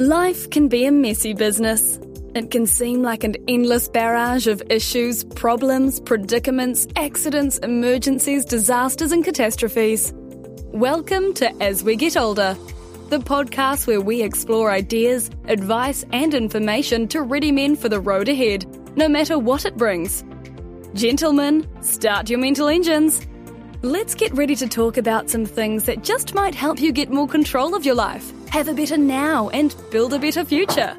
Life can be a messy business. It can seem like an endless barrage of issues, problems, predicaments, accidents, emergencies, disasters, and catastrophes. Welcome to As We Get Older, the podcast where we explore ideas, advice, and information to ready men for the road ahead, no matter what it brings. Gentlemen, start your mental engines. Let's get ready to talk about some things that just might help you get more control of your life, have a better now, and build a better future.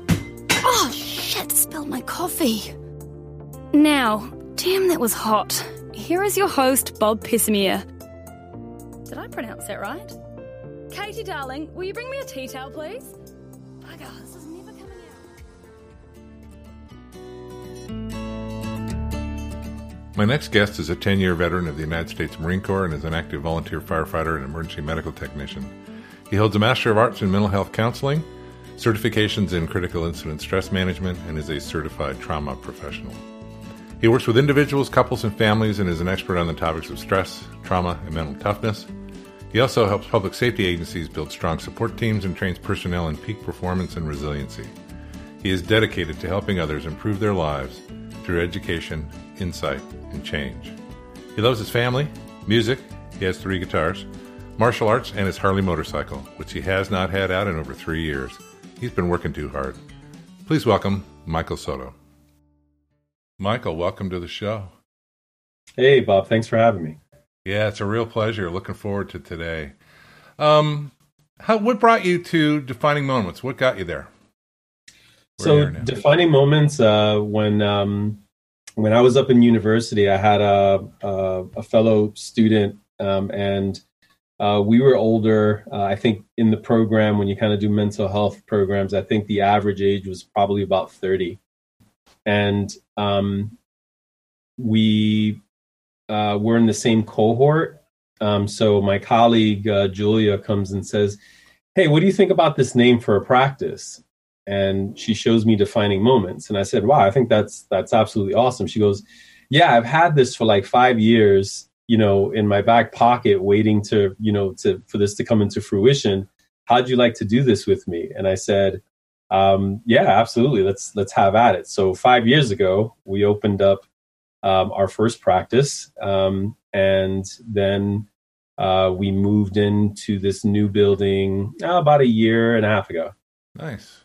Oh, shit, spilled my coffee. Now, damn, that was hot. Here is your host, Bob Pessimere. Did I pronounce that right? Katie, darling, will you bring me a tea towel, please? Bugger, this is never coming out. My next guest is a 10 year veteran of the United States Marine Corps and is an active volunteer firefighter and emergency medical technician. He holds a Master of Arts in Mental Health Counseling, certifications in critical incident stress management, and is a certified trauma professional. He works with individuals, couples, and families and is an expert on the topics of stress, trauma, and mental toughness. He also helps public safety agencies build strong support teams and trains personnel in peak performance and resiliency. He is dedicated to helping others improve their lives through education, insight, and change. He loves his family, music, he has three guitars, martial arts, and his Harley motorcycle, which he has not had out in over three years. He's been working too hard. Please welcome Michael Soto. Michael, welcome to the show. Hey, Bob. Thanks for having me. Yeah, it's a real pleasure. Looking forward to today. Um, how what brought you to defining moments? What got you there? We're so, defining moments uh, when um, when I was up in university, I had a a, a fellow student, um, and uh, we were older. Uh, I think in the program, when you kind of do mental health programs, I think the average age was probably about thirty, and um, we uh, we're in the same cohort. Um, so my colleague uh, Julia comes and says, "Hey, what do you think about this name for a practice?" And she shows me defining moments, and I said, "Wow, I think that's that's absolutely awesome." She goes, "Yeah, I've had this for like five years, you know, in my back pocket, waiting to you know to for this to come into fruition. How'd you like to do this with me?" And I said. Um, yeah, absolutely. Let's let's have at it. So five years ago, we opened up um, our first practice. Um, and then uh, we moved into this new building uh, about a year and a half ago. Nice.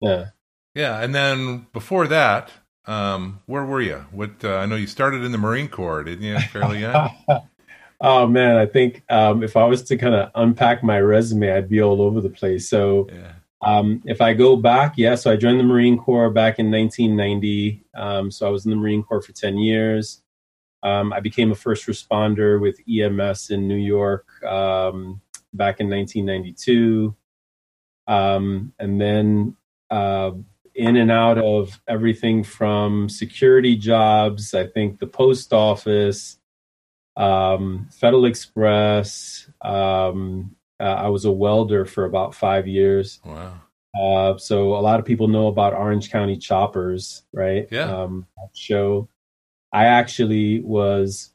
Yeah. Yeah, and then before that, um, where were you? What uh, I know you started in the Marine Corps, didn't you? Fairly young. oh man, I think um, if I was to kind of unpack my resume, I'd be all over the place. So yeah. um, if I go back, yeah, so I joined the Marine Corps back in 1990. Um, so I was in the Marine Corps for 10 years. Um, I became a first responder with EMS in New York um, back in 1992. Um, and then uh, in and out of everything from security jobs, I think the post office, um, Federal Express. Um, uh, I was a welder for about five years. Wow. Uh, so a lot of people know about Orange County Choppers, right? Yeah. Um, show. I actually was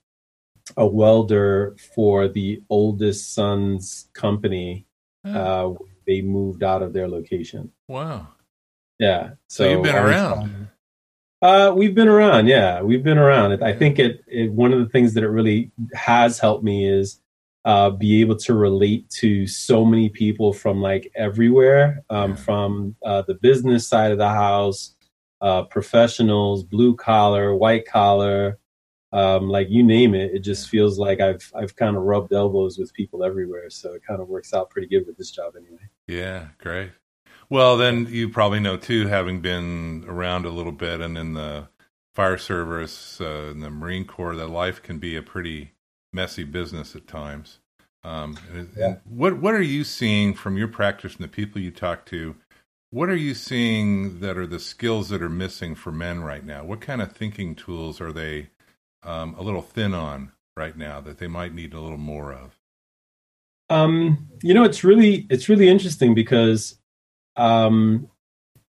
a welder for the oldest son's company. Oh, Uh, they moved out of their location. wow. Yeah. So you've been around. Uh, we've been around. Yeah, we've been around. I think it, it. One of the things that it really has helped me is uh, be able to relate to so many people from like everywhere, um, from uh, the business side of the house, uh, professionals, blue collar, white collar, um, like you name it. It just feels like I've I've kind of rubbed elbows with people everywhere, so it kind of works out pretty good with this job anyway. Yeah, great. Well, then you probably know too, having been around a little bit and in the fire service, uh, in the Marine Corps, that life can be a pretty messy business at times. Um, and- Yeah. what what are you seeing from your practice and the people you talk to? What are you seeing that are the skills that are missing for men right now? What kind of thinking tools are they um, a little thin on right now that they might need a little more of? Um, you know, it's really it's really interesting because um,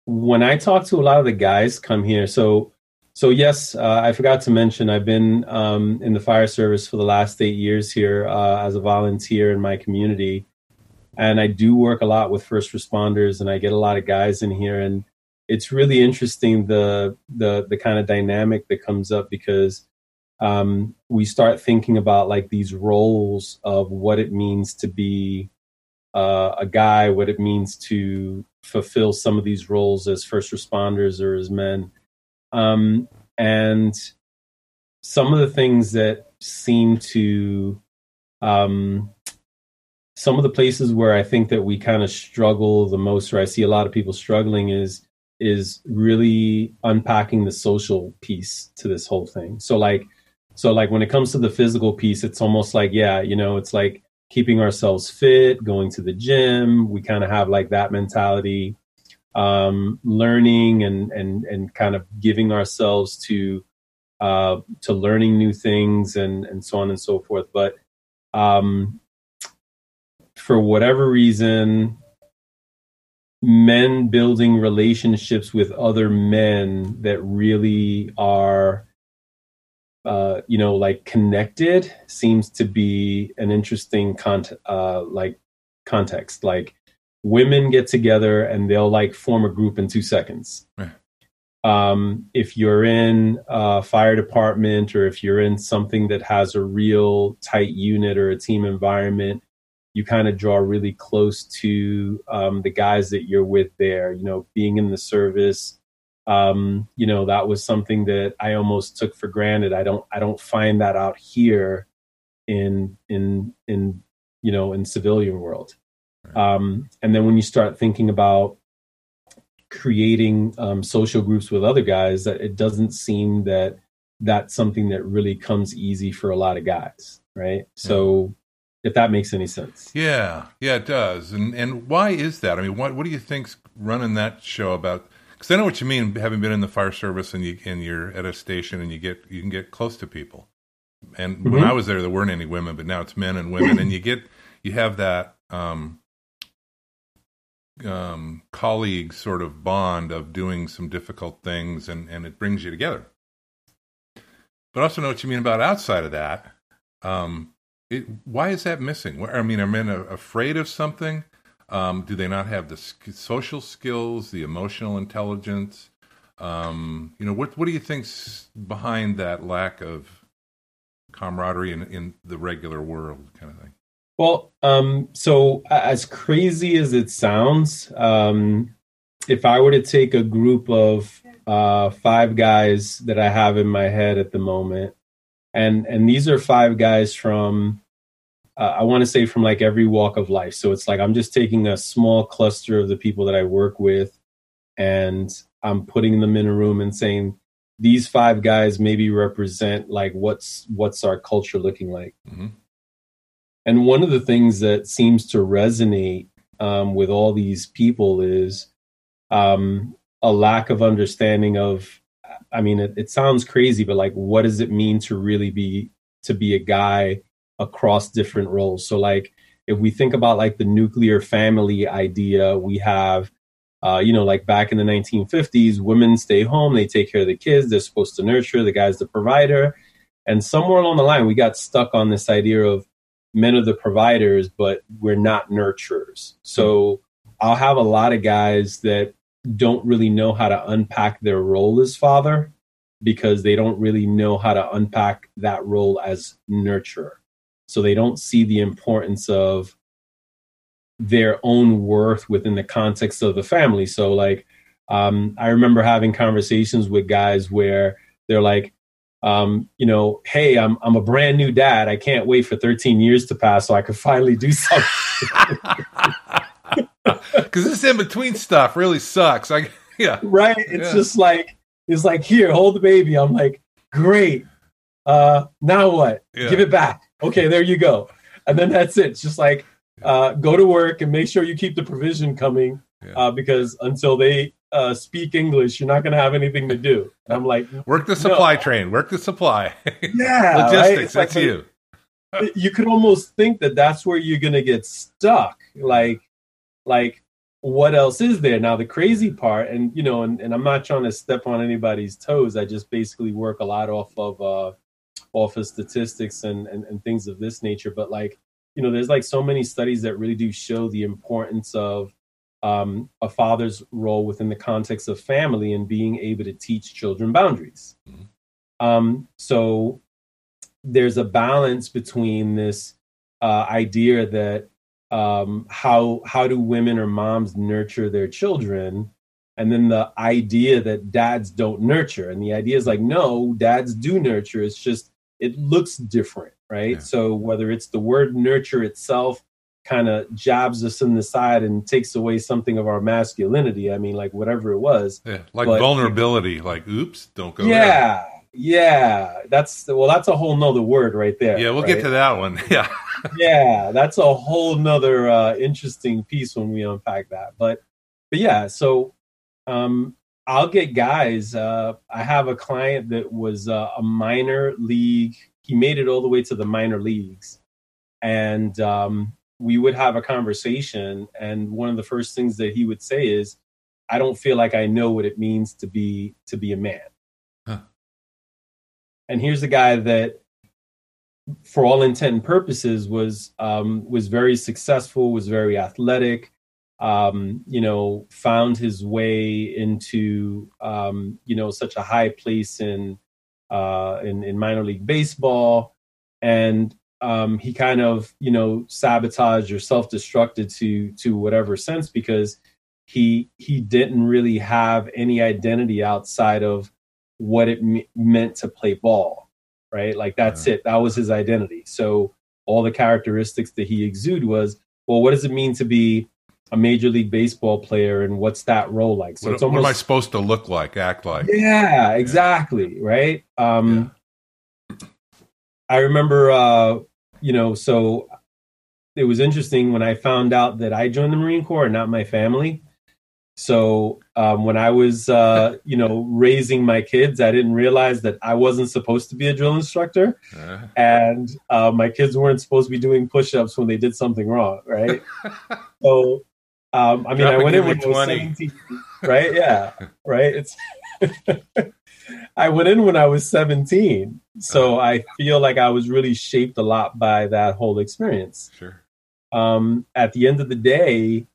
when I talk to a lot of the guys come here, so so yes, uh, I forgot to mention I've been um, in the fire service for the last eight years here uh, as a volunteer in my community, and I do work a lot with first responders, and I get a lot of guys in here, and it's really interesting the the the kind of dynamic that comes up because um, we start thinking about like these roles of what it means to be uh, a guy, what it means to fulfill some of these roles as first responders or as men, um, and some of the things that seem to um, some of the places where I think that we kind of struggle the most, or I see a lot of people struggling, is is really unpacking the social piece to this whole thing. So like, so like when it comes to the physical piece, it's almost like yeah, you know, it's like keeping ourselves fit, going to the gym. We kind of have like that mentality, um, learning and and and kind of giving ourselves to uh, to learning new things and and so on and so forth. But um, for whatever reason, men building relationships with other men that really are uh, you know like connected seems to be an interesting cont- uh, like context like women get together and they'll like form a group in two seconds um, if you're in a fire department or if you're in something that has a real tight unit or a team environment you kind of draw really close to um, the guys that you're with there. You know, being in the service, um, you know, that was something that I almost took for granted. I don't, I don't find that out here in, in, in, you know, in civilian world. Um, and then when you start thinking about creating um, social groups with other guys, that it doesn't seem that that's something that really comes easy for a lot of guys, right? So if that makes any sense. Yeah, yeah, it does. And and why is that? I mean, what what do you think's running that show about? Because I know what you mean, having been in the fire service and you and you're at a station and you get you can get close to people. And mm-hmm. when I was there, there weren't any women, but now it's men and women, and you get you have that um, um, colleague sort of bond of doing some difficult things, and and it brings you together. But also know what you mean about outside of that. Um, it, why is that missing? I mean, are men afraid of something? Um, do they not have the social skills, the emotional intelligence? Um, you know, what what do you think's behind that lack of camaraderie in, in the regular world, kind of thing? Well, um, so as crazy as it sounds, um, if I were to take a group of uh, five guys that I have in my head at the moment, and and these are five guys from uh, I want to say from like every walk of life. So it's like I'm just taking a small cluster of the people that I work with and I'm putting them in a room and saying these five guys maybe represent like what's what's our culture looking like. Mm-hmm. And one of the things that seems to resonate um, with all these people is um, a lack of understanding of. I mean, it, it sounds crazy, but like, what does it mean to really be to be a guy across different roles. So like if we think about like the nuclear family idea, we have uh, you know, like back in the 1950s, women stay home, they take care of the kids, they're supposed to nurture, the guy's the provider. And somewhere along the line, we got stuck on this idea of men are the providers, but we're not nurturers. So I'll have a lot of guys that don't really know how to unpack their role as father because they don't really know how to unpack that role as nurturer so they don't see the importance of their own worth within the context of the family. So like um, i remember having conversations with guys where they're like um, you know hey I'm, I'm a brand new dad. I can't wait for 13 years to pass so i could finally do something. Because this in between stuff really sucks. I yeah. Right? It's yeah. just like it's like here hold the baby. I'm like great uh now what yeah. give it back okay, there you go. And then that's it. It's just like uh, go to work and make sure you keep the provision coming yeah. uh, because until they uh, speak English, you're not going to have anything to do. And I'm like, work the supply no. train, work the supply. Yeah, logistics. Right? That's like, you. you could almost think that that's where you're going to get stuck. Like, like what else is there now? The crazy part, and you know, and, and I'm not trying to step on anybody's toes. I just basically work a lot off of uh, off of statistics and, and, and things of this nature. But like you know, there's like so many studies that really do show the importance of um, a father's role within the context of family and being able to teach children boundaries. Mm-hmm. Um, so there's a balance between this uh, idea that um, how how do women or moms nurture their children, and then the idea that dads don't nurture, and the idea is like no, dads do nurture. It's just it looks different, right? Yeah. So whether it's the word nurture itself kind of jabs us in the side and takes away something of our masculinity. I mean, like whatever it was. Yeah, like but, vulnerability, like oops, don't go yeah, there. Yeah, that's well, that's a whole nother word right there. Yeah, we'll right? get to that one. Yeah. yeah, that's a whole nother uh interesting piece when we unpack that. But but yeah, so um I'll get guys. Uh, I have a client that was uh, a minor league. He made it all the way to the minor leagues, and um, we would have a conversation. And one of the first things that he would say is, "I don't feel like I know what it means to be to be a man." Huh. And here's a guy that, for all intent and purposes, was um, was very successful, was very athletic, um, you know, found his way into, um, you know, such a high place in, uh, in, in minor league baseball. And um, he kind of, you know, sabotaged or self-destructed to, to whatever sense because he, he didn't really have any identity outside of what it m- meant to play ball, right? Like that's yeah. it. That was his identity. So all the characteristics that he exuded was, well, what does it mean to be a major league baseball player and what's that role like so what, it's almost what am i supposed to look like act like yeah exactly yeah. right um yeah. i remember uh you know so it was interesting when i found out that i joined the marine corps not my family so um, when i was uh, you know raising my kids i didn't realize that i wasn't supposed to be a drill instructor uh-huh. and uh, my kids weren't supposed to be doing push-ups when they did something wrong right so um, I mean, Drop I went in when I was 17, right? Yeah, right. It's I went in when I was 17, so uh-huh. I feel like I was really shaped a lot by that whole experience. Sure. Um, at the end of the day,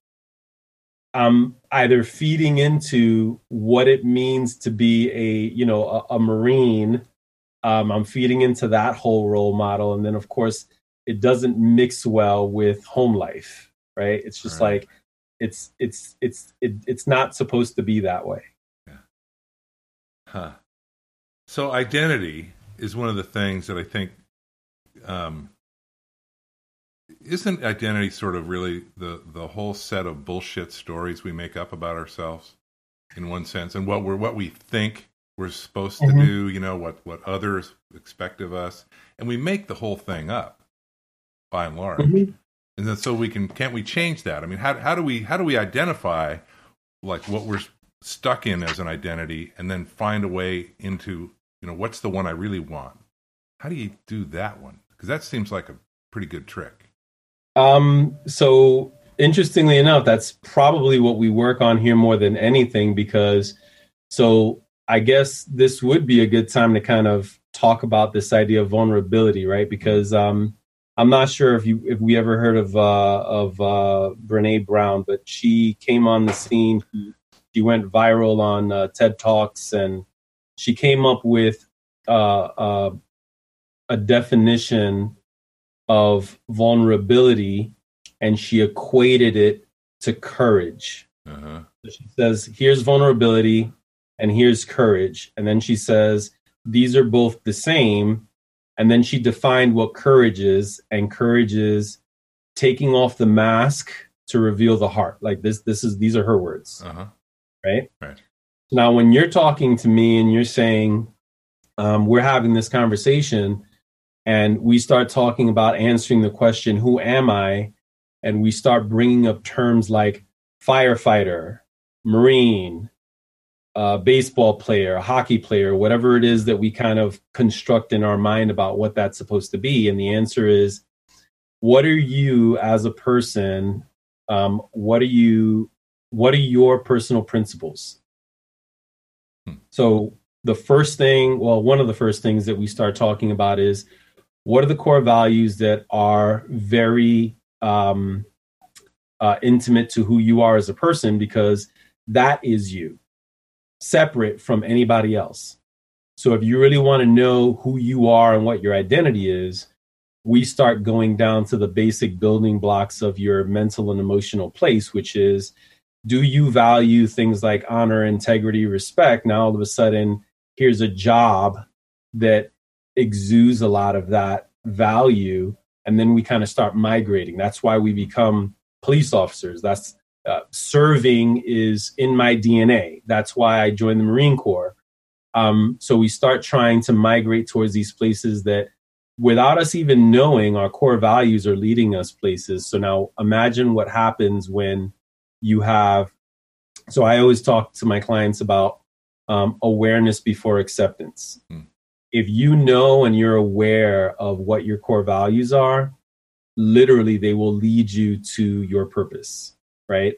I'm either feeding into what it means to be a you know a, a marine. Um, I'm feeding into that whole role model, and then of course it doesn't mix well with home life, right? It's just right. like it's it's it's it, it's not supposed to be that way. Yeah. huh. So identity is one of the things that i think um isn't identity sort of really the the whole set of bullshit stories we make up about ourselves in one sense? And what we're what we think we're supposed mm-hmm. to do you know what what others expect of us. And we make the whole thing up by and large. Mm-hmm and then so we can can't we change that? I mean, how how do we how do we identify like what we're stuck in as an identity, and then find a way into you know what's the one I really want? How do you do that one? Because that seems like a pretty good trick. Um. So interestingly enough, that's probably what we work on here more than anything because so I guess this would be a good time to kind of talk about this idea of vulnerability, right? Because um, I'm not sure if you if we ever heard of uh, of uh, Brene Brown, but she came on the scene. She went viral on uh, TED Talks, and she came up with uh, uh, a definition of vulnerability, and she equated it to courage. Uh-huh. So she says, "Here's vulnerability, and here's courage," and then she says, "These are both the same." And then she defined what courage is, and courage is taking off the mask to reveal the heart. Like this, this is these are her words. Uh-huh. Right? Right. Now, when you're talking to me and you're saying, um, we're having this conversation, and we start talking about answering the question, Who am I? And we start bringing up terms like firefighter, Marine, uh, baseball player, a hockey player, whatever it is that we kind of construct in our mind about what that's supposed to be. And the answer is, what are you as a person? Um, what are you? What are your personal principles? Hmm. So the first thing, well, one of the first things that we start talking about is what are the core values that are very um, uh, intimate to who you are as a person because that is you separate from anybody else. So if you really want to know who you are and what your identity is we start going down to the basic building blocks of your mental and emotional place which is do you value things like honor integrity respect? Now all of a sudden here's a job that exudes a lot of that value and then we kind of start migrating. That's why we become police officers. That's uh, serving is in my dna that's why i joined the marine corps. Um, so we start trying to migrate towards these places that without us even knowing our core values are leading us places. So now imagine what happens when you have so i always talk to my clients about um, awareness before acceptance. Mm if you know and you're aware of what your core values are, literally they will lead you to your purpose, right?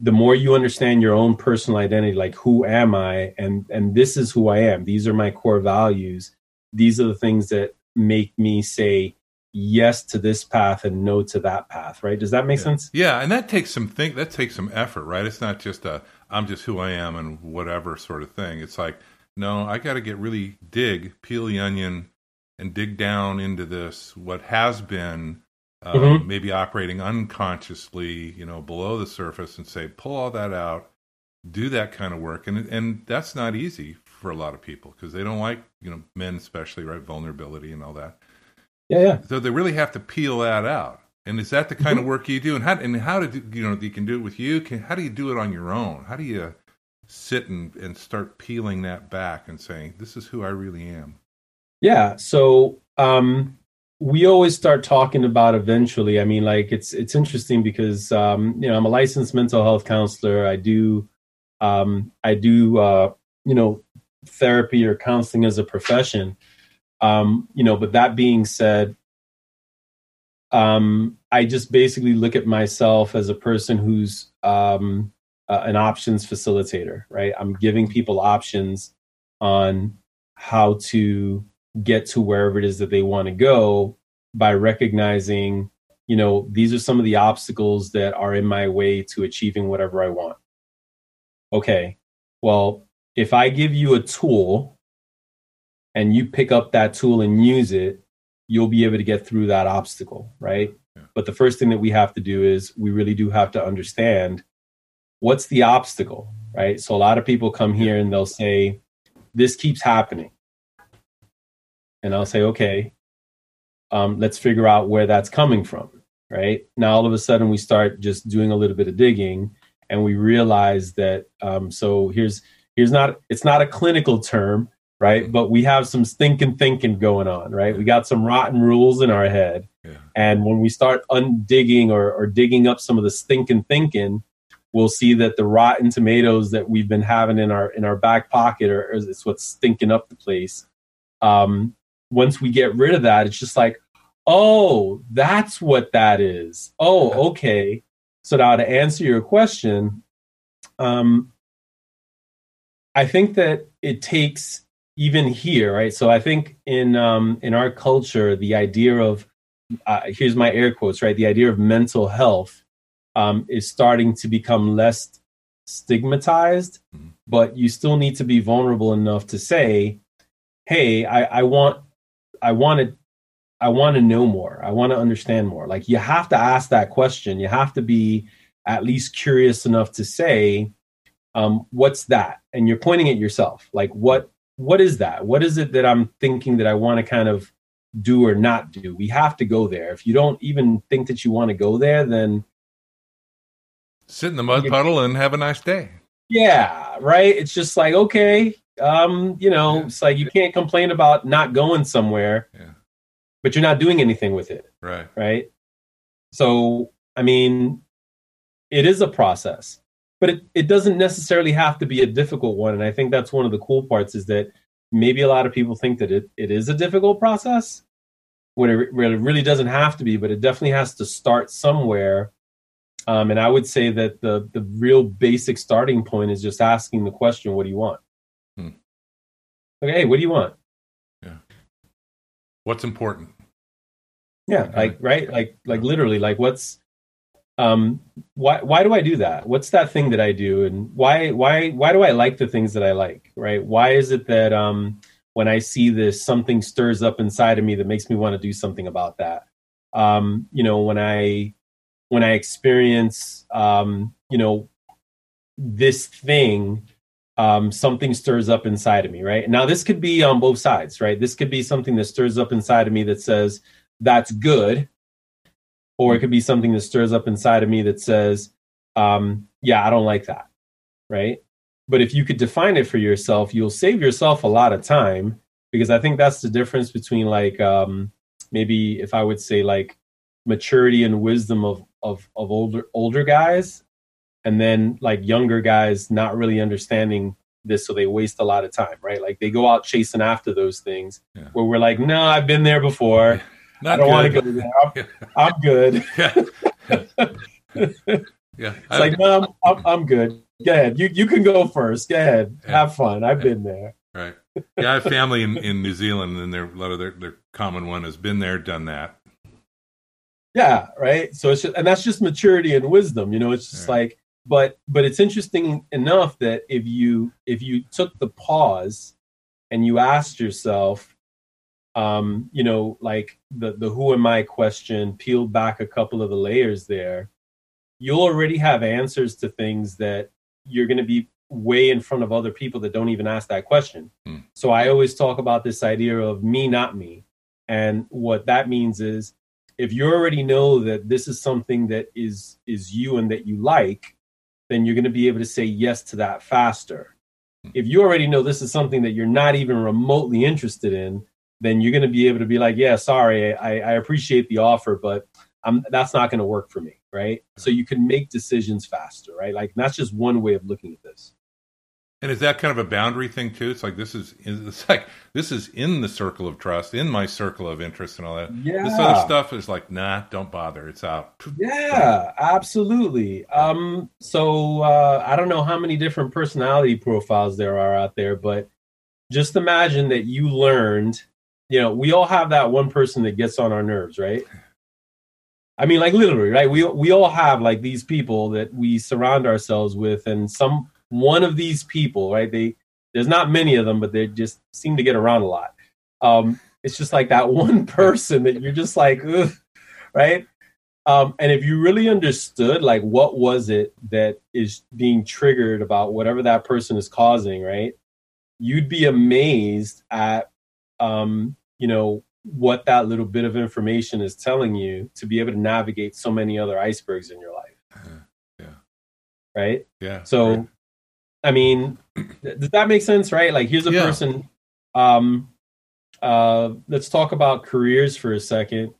The more you understand your own personal identity, like who am I and and this is who I am. These are my core values. These are the things that make me say yes to this path and no to that path, right? Does that make yeah. sense? Yeah, and that takes some think that takes some effort, right? It's not just a I'm just who I am and whatever sort of thing. It's like no, I got to get really dig, peel the onion, and dig down into this. What has been uh, mm-hmm. maybe operating unconsciously, you know, below the surface, and say, pull all that out, do that kind of work, and and that's not easy for a lot of people because they don't like, you know, men especially, right, vulnerability and all that. Yeah, yeah. So they really have to peel that out. And is that the kind mm-hmm. of work you do? And how and how did you know you can do it with you? Can, how do you do it on your own? How do you sit and, and start peeling that back and saying, this is who I really am? Yeah. So um, we always start talking about eventually. I mean, like it's it's interesting because um, you know I'm a licensed mental health counselor. I do um, I do uh, you know therapy or counseling as a profession. Um, you know, but that being said, um, I just basically look at myself as a person who's um, uh, an options facilitator, right? I'm giving people options on how to get to wherever it is that they want to go by recognizing, you know, these are some of the obstacles that are in my way to achieving whatever I want. Okay, well, if I give you a tool and you pick up that tool and use it, you'll be able to get through that obstacle, right? Yeah. But the first thing that we have to do is we really do have to understand what's the obstacle, right? So a lot of people come here and they'll say, this keeps happening. And I'll say, okay, um, let's figure out where that's coming from, right? Now, all of a sudden, we start just doing a little bit of digging and we realize that, um, so here's, here's not, it's not a clinical term, right? But we have some stinking thinking going on, right? We got some rotten rules in our head. Yeah. And when we start undigging or, or digging up some of the stinking thinking, we'll see that the rotten tomatoes that we've been having in our in our back pocket are, is what's stinking up the place. Um, once we get rid of that, it's just like, oh, that's what that is. Oh, okay. So now to answer your question, um, I think that it takes even here, right? So I think in um, in our culture, the idea of uh, here's my air quotes, right? The idea of mental health um, is starting to become less stigmatized, mm-hmm. but you still need to be vulnerable enough to say, "Hey, I, I want, I want to, I want to know more. I want to understand more." Like you have to ask that question. You have to be at least curious enough to say, um, "What's that?" And you're pointing at yourself. Like, what, what is that? What is it that I'm thinking that I want to kind of do or not do? We have to go there. If you don't even think that you want to go there, then Sit in the mud puddle and have a nice day. Yeah, right. It's just like okay, um, you know, yeah. it's like you can't complain about not going somewhere, yeah. but you're not doing anything with it. Right. Right. So, I mean, it is a process, but it, it doesn't necessarily have to be a difficult one. And I think that's one of the cool parts is that maybe a lot of people think that it, it is a difficult process when it, when it really doesn't have to be, but it definitely has to start somewhere um, and I would say that the the real basic starting point is just asking the question, "What do you want?" Okay, hey, what do you want? Yeah. What's important? Yeah, okay. like right, like like literally, like what's um why why do I do that? What's that thing that I do, and why why why do I like the things that I like? Right? Why is it that um when I see this, something stirs up inside of me that makes me want to do something about that? Um, you know, when I when I experience um, you know this thing um, something stirs up inside of me, right? Now, this could be on both sides, right? This could be something that stirs up inside of me that says, that's good. Or it could be something that stirs up inside of me that says, um, yeah, I don't like that, right? But if you could define it for yourself, you'll save yourself a lot of time because I think that's the difference between like um, maybe if I would say like maturity and wisdom of of of older older guys and then like younger guys not really understanding this so they waste a lot of time right? Like they go out chasing after those things yeah. where we're like no i've been there before. I don't want to go there. I'm, I'm good. Yeah, yeah. it's like no I'm, I'm, I'm, good. Go ahead. You, you can go first. Go ahead. Yeah. have fun. I've been there. Right. Yeah i have family in, in new zealand and their a lot of their, their common one has been there done that. Yeah right? So it's just, and that's just maturity and wisdom you know? It's just like but but it's interesting enough that if you if you took the pause and you asked yourself um you know like the the who am i question peeled back a couple of the layers there you'll already have answers to things that you're going to be way in front of other people that don't even ask that question mm. so i always talk about this idea of me not me and what that means is if you already know that this is something that is is you and that you like then you're going to be able to say yes to that faster. If you already know this is something that you're not even remotely interested in, then you're going to be able to be like, yeah, sorry, I, I appreciate the offer, but I'm, that's not going to work for me. Right. So you can make decisions faster. Right. Like that's just one way of looking at this. And is that kind of a boundary thing too? It's like this is it's like this is in the circle of trust, in my circle of interest, and all that. Yeah. This other stuff is like, nah, don't bother. It's out. Yeah, absolutely. Um, so uh, I don't know how many different personality profiles there are out there, but just imagine that you learned. You know, we all have that one person that gets on our nerves, right? I mean, like literally, right? We we all have like these people that we surround ourselves with, and some one of these people, right? They there's not many of them, but they just seem to get around a lot. Um, it's just like that one person that you're just like, Ugh, right? Um, and if you really understood, like, what was it that is being triggered about whatever that person is causing, right? You'd be amazed at, um, you know, what that little bit of information is telling you to be able to navigate so many other icebergs in your life. Uh, yeah. Right. Yeah. So. Right I mean, does that make sense? Right? Like, here's a yeah. person. Um, uh, let's talk about careers for a second.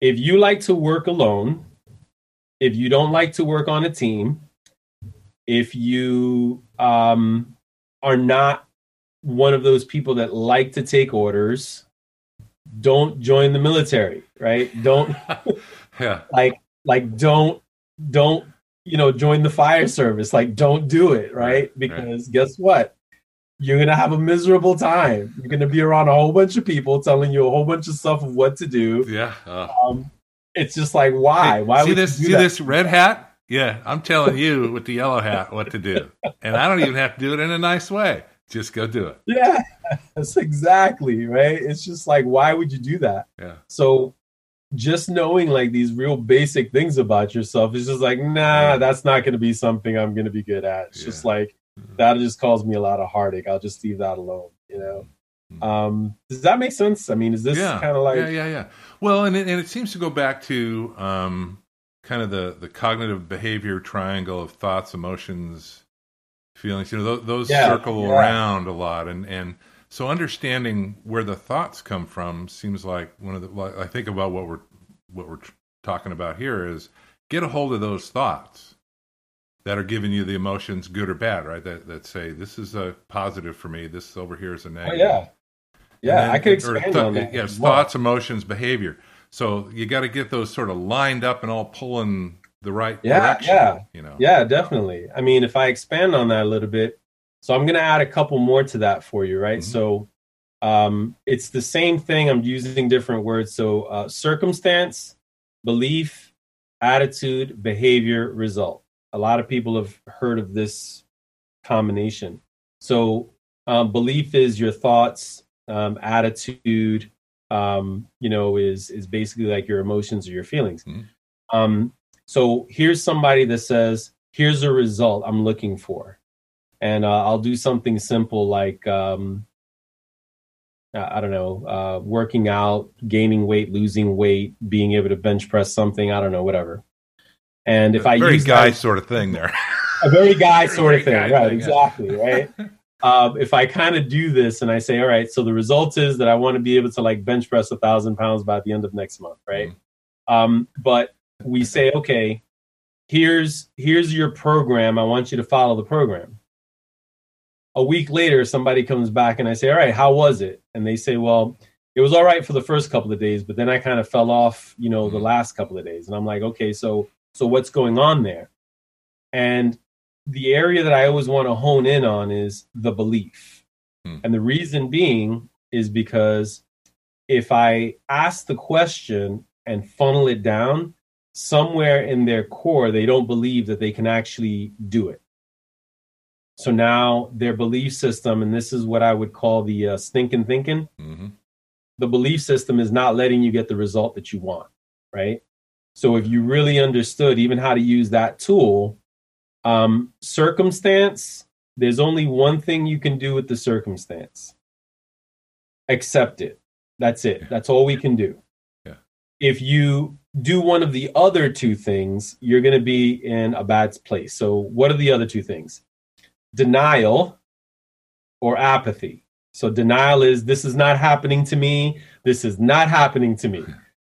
If you like to work alone, if you don't like to work on a team, if you um, are not one of those people that like to take orders, don't join the military. Right? Don't. yeah. Like, like, don't, don't you know, join the fire service. Like, don't do it, right? Because right. guess what? You're gonna have a miserable time. You're gonna be around a whole bunch of people telling you a whole bunch of stuff of what to do. Yeah. Uh, um, it's just like why? Hey, why see this? see that? this red hat? Yeah, I'm telling you with the yellow hat what to do, and I don't even have to do it in a nice way. Just go do it. Yeah, that's exactly right. It's just like why would you do that? Yeah. So just knowing like these real basic things about yourself is just like, nah, that's not going to be something I'm going to be good at. It's yeah. just like mm-hmm. that just causes me a lot of heartache. I'll just leave that alone, you know. Mm-hmm. Um, does that make sense? I mean, is this yeah. kind of like yeah, yeah, yeah? Well, and it, and it seems to go back to um, kind of the the cognitive behavior triangle of thoughts, emotions, feelings. You know, those, those yeah, circle around a lot, and and so understanding where the thoughts come from seems like one of the. I think about what we're what we're talking about here is get a hold of those thoughts that are giving you the emotions, good or bad, right? That that say this is a positive for me. This over here is a oh, negative. Oh, yeah, yeah. Then, I could expand th- on that. Yes, thoughts, emotions, behavior. So you got to get those sort of lined up and all pulling the right yeah, direction. Yeah, you know. Yeah, definitely. I mean, if I expand on that a little bit, so I'm going to add a couple more to that for you, right? Mm-hmm. So um, it's the same thing. I'm using different words. So, uh, circumstance, belief, attitude, behavior, result. A lot of people have heard of this combination. So, um, belief is your thoughts, um, attitude, um, you know, is is basically like your emotions or your feelings. Mm-hmm. Um, so here's somebody that says, "Here's a result I'm looking for," and uh, I'll do something simple like, um, I don't know, uh, working out, gaining weight, losing weight, being able to bench press something. I don't know, whatever. And if a I very use guy that, sort of thing there, a very guy sort of thing, right? Thing, exactly, yeah. right. um, if I kind of do this and I say, all right, so the result is that I want to be able to like bench press a thousand pounds by the end of next month, right? Mm-hmm. Um, but we say, okay, here's here's your program. I want you to follow the program. A week later, somebody comes back and I say, all right, how was it? And they say, well, it was all right for the first couple of days, but then I kind of fell off, you know, the mm-hmm. last couple of days. And I'm like, okay, so so what's going on there? And the area that I always want to hone in on is the belief. Hmm. And the reason being is because if I ask the question and funnel it down, somewhere in their core, they don't believe that they can actually do it. So now their belief system, and this is what I would call the uh, stinking thinking, mm-hmm. the belief system is not letting you get the result that you want, right? So if you really understood even how to use that tool, um, circumstance, there's only one thing you can do with the circumstance accept it. That's it. That's all we can do. Yeah. If you do one of the other two things, you're going to be in a bad place. So, what are the other two things? Denial or apathy. So, denial is this is not happening to me. This is not happening to me.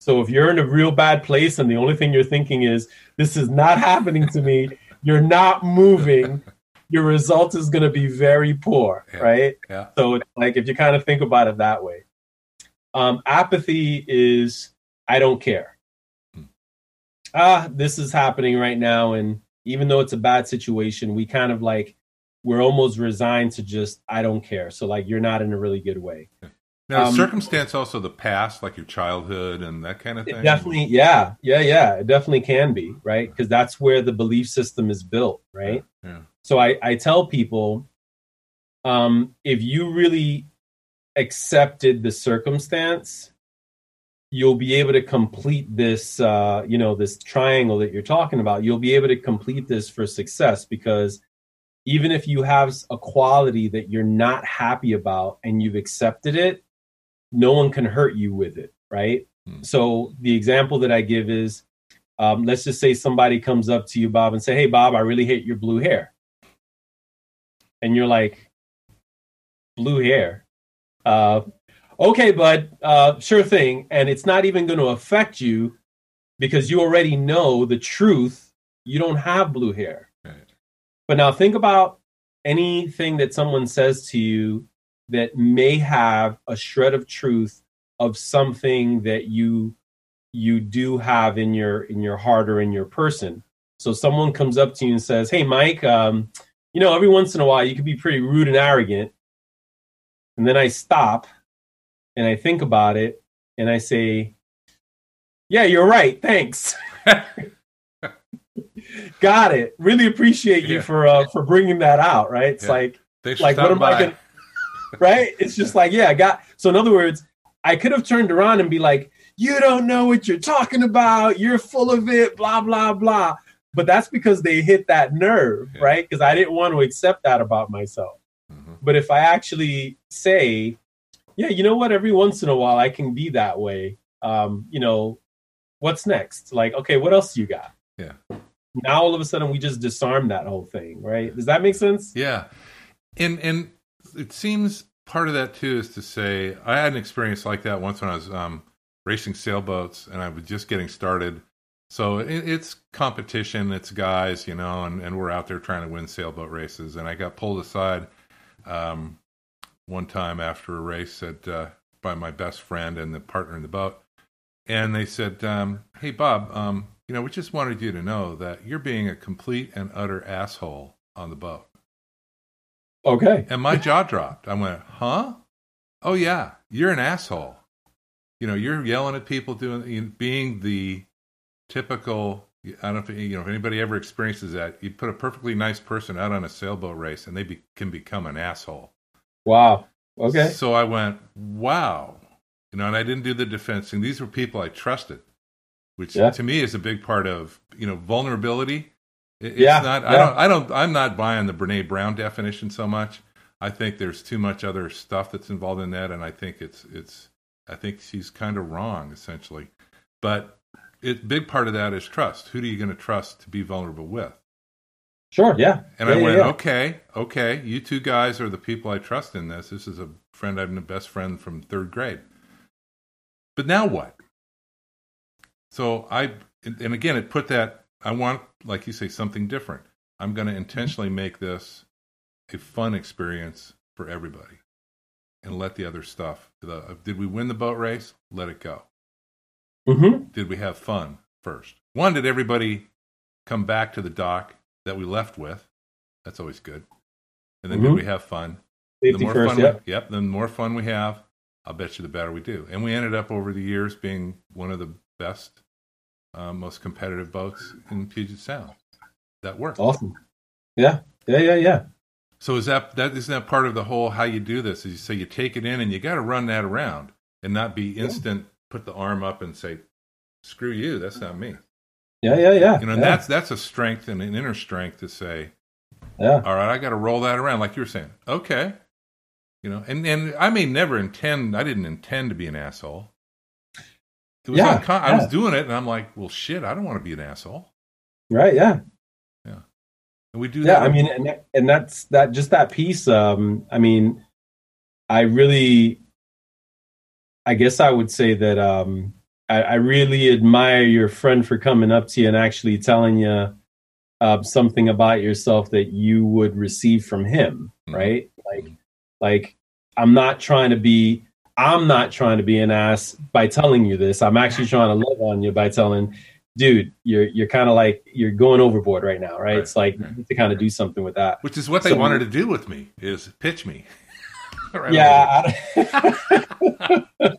So, if you're in a real bad place and the only thing you're thinking is this is not happening to me, you're not moving, your result is going to be very poor, yeah. right? Yeah. So it's like if you kind of think about it that way. Um, apathy is I don't care. Hmm. Ah, this is happening right now, and even though it's a bad situation, we kind of like we're almost resigned to just I don't care. So like you're not in a really good way. Now, um, circumstance also the past, like your childhood and that kind of thing. Definitely, yeah, yeah, yeah. It definitely can be right because that's where the belief system is built, right? Yeah. yeah. So I, I tell people, um, if you really accepted the circumstance, you'll be able to complete this, uh, you know, this triangle that you're talking about. You'll be able to complete this for success because even if you have a quality that you're not happy about and you've accepted it, no one can hurt you with it, right? Mm. So the example that I give is, um, let's just say somebody comes up to you, Bob, and say, "Hey, Bob, I really hate your blue hair," and you're like, "Blue hair." Uh, okay, bud, uh, sure thing. And it's not even going to affect you because you already know the truth. You don't have blue hair. But now think about anything that someone says to you that may have a shred of truth of something that you you do have in your in your heart or in your person. So someone comes up to you and says hey mike um, you know every once in a while you can be pretty rude and arrogant. And then i stop and i think about it and i say yeah you're right. Thanks got it really appreciate you yeah. for uh, for bringing that out right it's yeah. like Thanks like what am by. i gonna right? It's just like, yeah, I got. So in other words, I could have turned around and be like, you don't know what you're talking about. You're full of it, blah, blah, blah. But that's because they hit that nerve, yeah. right? Because I didn't want to accept that about myself. Mm-hmm. But if I actually say, yeah, you know what, every once in a while I can be that way, um, you know, what's next? Like, okay, what else you got? Yeah. Now all of a sudden we just disarm that whole thing, right? Does that make sense? Yeah. And and it seems part of that too is to say I had an experience like that once when I was um, racing sailboats and I was just getting started. So it, it's competition, it's guys, you know, and, and we're out there trying to win sailboat races. And I got pulled aside um, one time after a race at, uh, by my best friend and the partner in the boat. And they said, um, Hey, Bob, um, you know, we just wanted you to know that you're being a complete and utter asshole on the boat. Okay. And my jaw dropped. I went, huh? oh yeah, you're an asshole. You know, you're yelling at people, doing being the typical. I don't know if you know if anybody ever experiences that. You put a perfectly nice person out on a sailboat race, and they be, can become an asshole. Wow. Okay. So I went, wow. You know, and I didn't do the defense. And these were people I trusted, which yeah. to me is a big part of you know vulnerability. It's yeah. not. Yeah. I don't. I don't. I'm not buying the Brene Brown definition so much. I think there's too much other stuff that's involved in that, and I think it's it's. I think she's kind of wrong essentially, but it big part of that is trust. Who are you going to trust to be vulnerable with? Sure. Yeah. And yeah, I went, okay, okay. You two guys are the people I trust in this. This is a friend I've been a best friend from third grade. But now what? So I, and again, it put that, I want, like you say, something different. I'm going to intentionally make this a fun experience for everybody and let the other stuff, the, did we win the boat race? Let it go. Mm-hmm. Did we have fun first? One, did everybody come back to the dock that we left with? That's always good. And then mm-hmm. did we have fun? Safety the more first, fun yep. We, yep. The more fun we have, I'll bet you the better we do. And we ended up over the years being one of the best, uh, most competitive boats in Puget Sound. That worked. Awesome. Yeah. Yeah. Yeah. Yeah. So is that that isn't that part of the whole how you do this? Is you say you take it in and you got to run that around and not be instant. Yeah. Put the arm up and say, "Screw you, that's not me." Yeah, yeah, yeah. You know, yeah. that's that's a strength and an inner strength to say, "Yeah, all right, I got to roll that around," like you were saying. Okay, you know, and and I may never intend. I didn't intend to be an asshole. Yeah, uncon- yeah. I was doing it, and I'm like, well, shit, I don't want to be an asshole. Right? Yeah. Yeah. And we do. Yeah, that I mean, and that, and that's that. Just that piece. Um, I mean, I really, I guess I would say that um, I, I really admire your friend for coming up to you and actually telling you uh, something about yourself that you would receive from him. Mm-hmm. Right? Like like, I'm not trying to be, I'm not trying to be an ass by telling you this. I'm actually trying to love on you by telling, dude, you're you're kind of like you're going overboard right now, right? right. It's like right. you need to kind of do something with that. Which is what they wanted to do with me is pitch me. right yeah, I,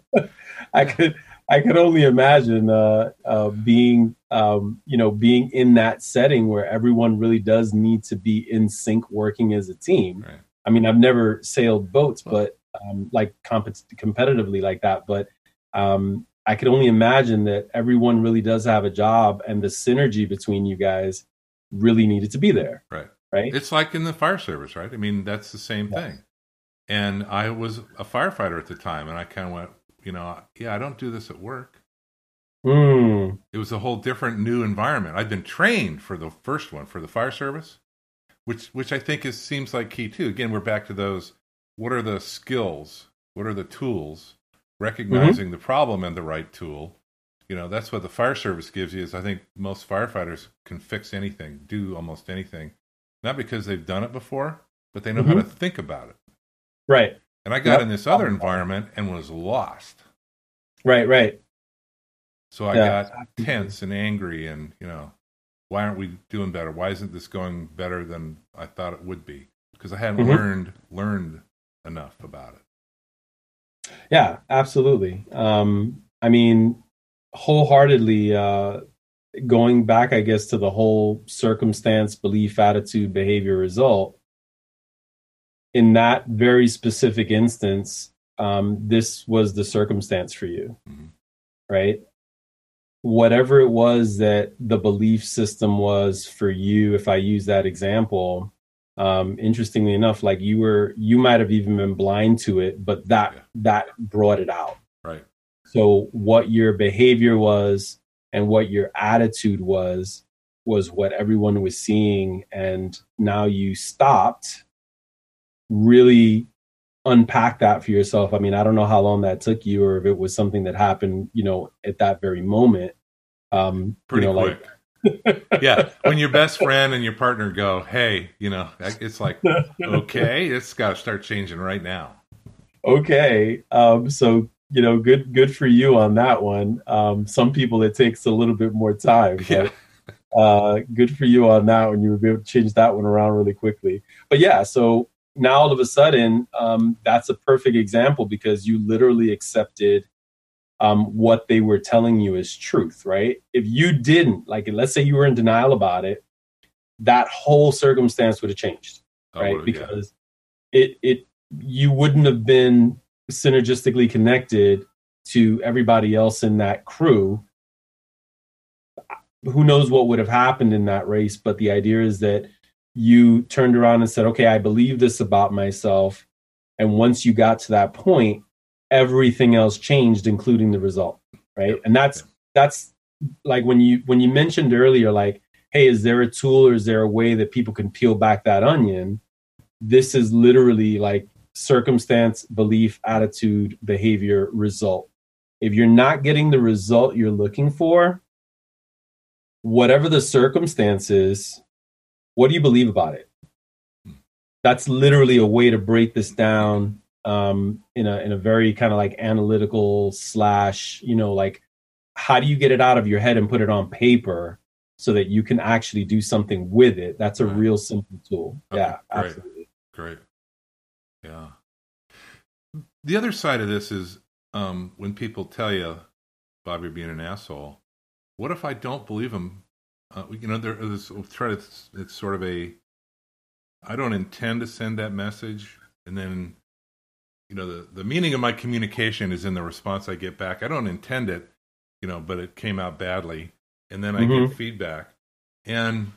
I, could I could only imagine uh, uh, being um, you know being in that setting where everyone really does need to be in sync, working as a team. I mean, I've never sailed boats, but um, like comp- competitively like that. But um, I could only imagine that everyone really does have a job, and the synergy between you guys really needed to be there. Right. Right. It's like in the fire service, right? I mean, that's the same yes. thing. And I was a firefighter at the time, and I kind of went, you know, yeah, I don't do this at work. Mm. It was a whole different new environment. I'd been trained for the first one for the fire service, which which I think is seems like key too. Again, we're back to those. What are the skills? What are the tools? Recognizing mm-hmm. the problem and the right tool. You know, that's what the fire service gives you. Is I think most firefighters can fix anything, do almost anything, not because they've done it before, but they know mm-hmm. how to think about it. Right. And I got yep. in this other environment and was lost. Right. Right. So I yeah. got tense and angry, and you know, why aren't we doing better? Why isn't this going better than I thought it would be? Because I hadn't mm-hmm. learned learned enough about it. Yeah, absolutely. Um, I mean, wholeheartedly uh, going back, I guess, to the whole circumstance, belief, attitude, behavior, result. In that very specific instance, um, this was the circumstance for you, mm-hmm. right? whatever it was that the belief system was for you if i use that example um interestingly enough like you were you might have even been blind to it but that yeah. that brought it out. Right. So what your behavior was and what your attitude was was what everyone was seeing and now you stopped really unpack that for yourself. I mean i don't know how long that took you or if it was something that happened you know at that very moment. Um pretty you know, quick. like... yeah when your best friend and your partner go hey you know it's like okay it's got to start changing right now. Okay um so you know good good for you on that one. Um some people it takes a little bit more time but yeah. uh good for you on that one. You were able to change that one around really quickly. But yeah so now all of a sudden, um, that's a perfect example because you literally accepted um, what they were telling you is truth, right? If you didn't, like, let's say you were in denial about it, that whole circumstance would have changed, right? Because yeah. it it you wouldn't have been synergistically connected to everybody else in that crew. Who knows what would have happened in that race? But the idea is that you turned around and said, okay, I believe this about myself. And once you got to that point, everything else changed, including the result. Right. And that's, that's like when you, when you mentioned earlier, like, hey, is there a tool or is there a way that people can peel back that onion? This is literally like circumstance, belief, attitude, behavior, result. If you're not getting the result you're looking for, whatever the circumstances, what do you believe about it? Hmm. That's literally a way to break this down um, in a in a very kind of like analytical slash, you know, like how do you get it out of your head and put it on paper so that you can actually do something with it? That's a right. real simple tool. Okay, yeah, great. absolutely. Great. Yeah. The other side of this is um, when people tell you, Bobby, you're being an asshole, what if I don't believe them uh, you know, there is thread. It's, it's sort of a. I don't intend to send that message, and then, you know, the the meaning of my communication is in the response I get back. I don't intend it, you know, but it came out badly, and then I mm-hmm. get feedback. And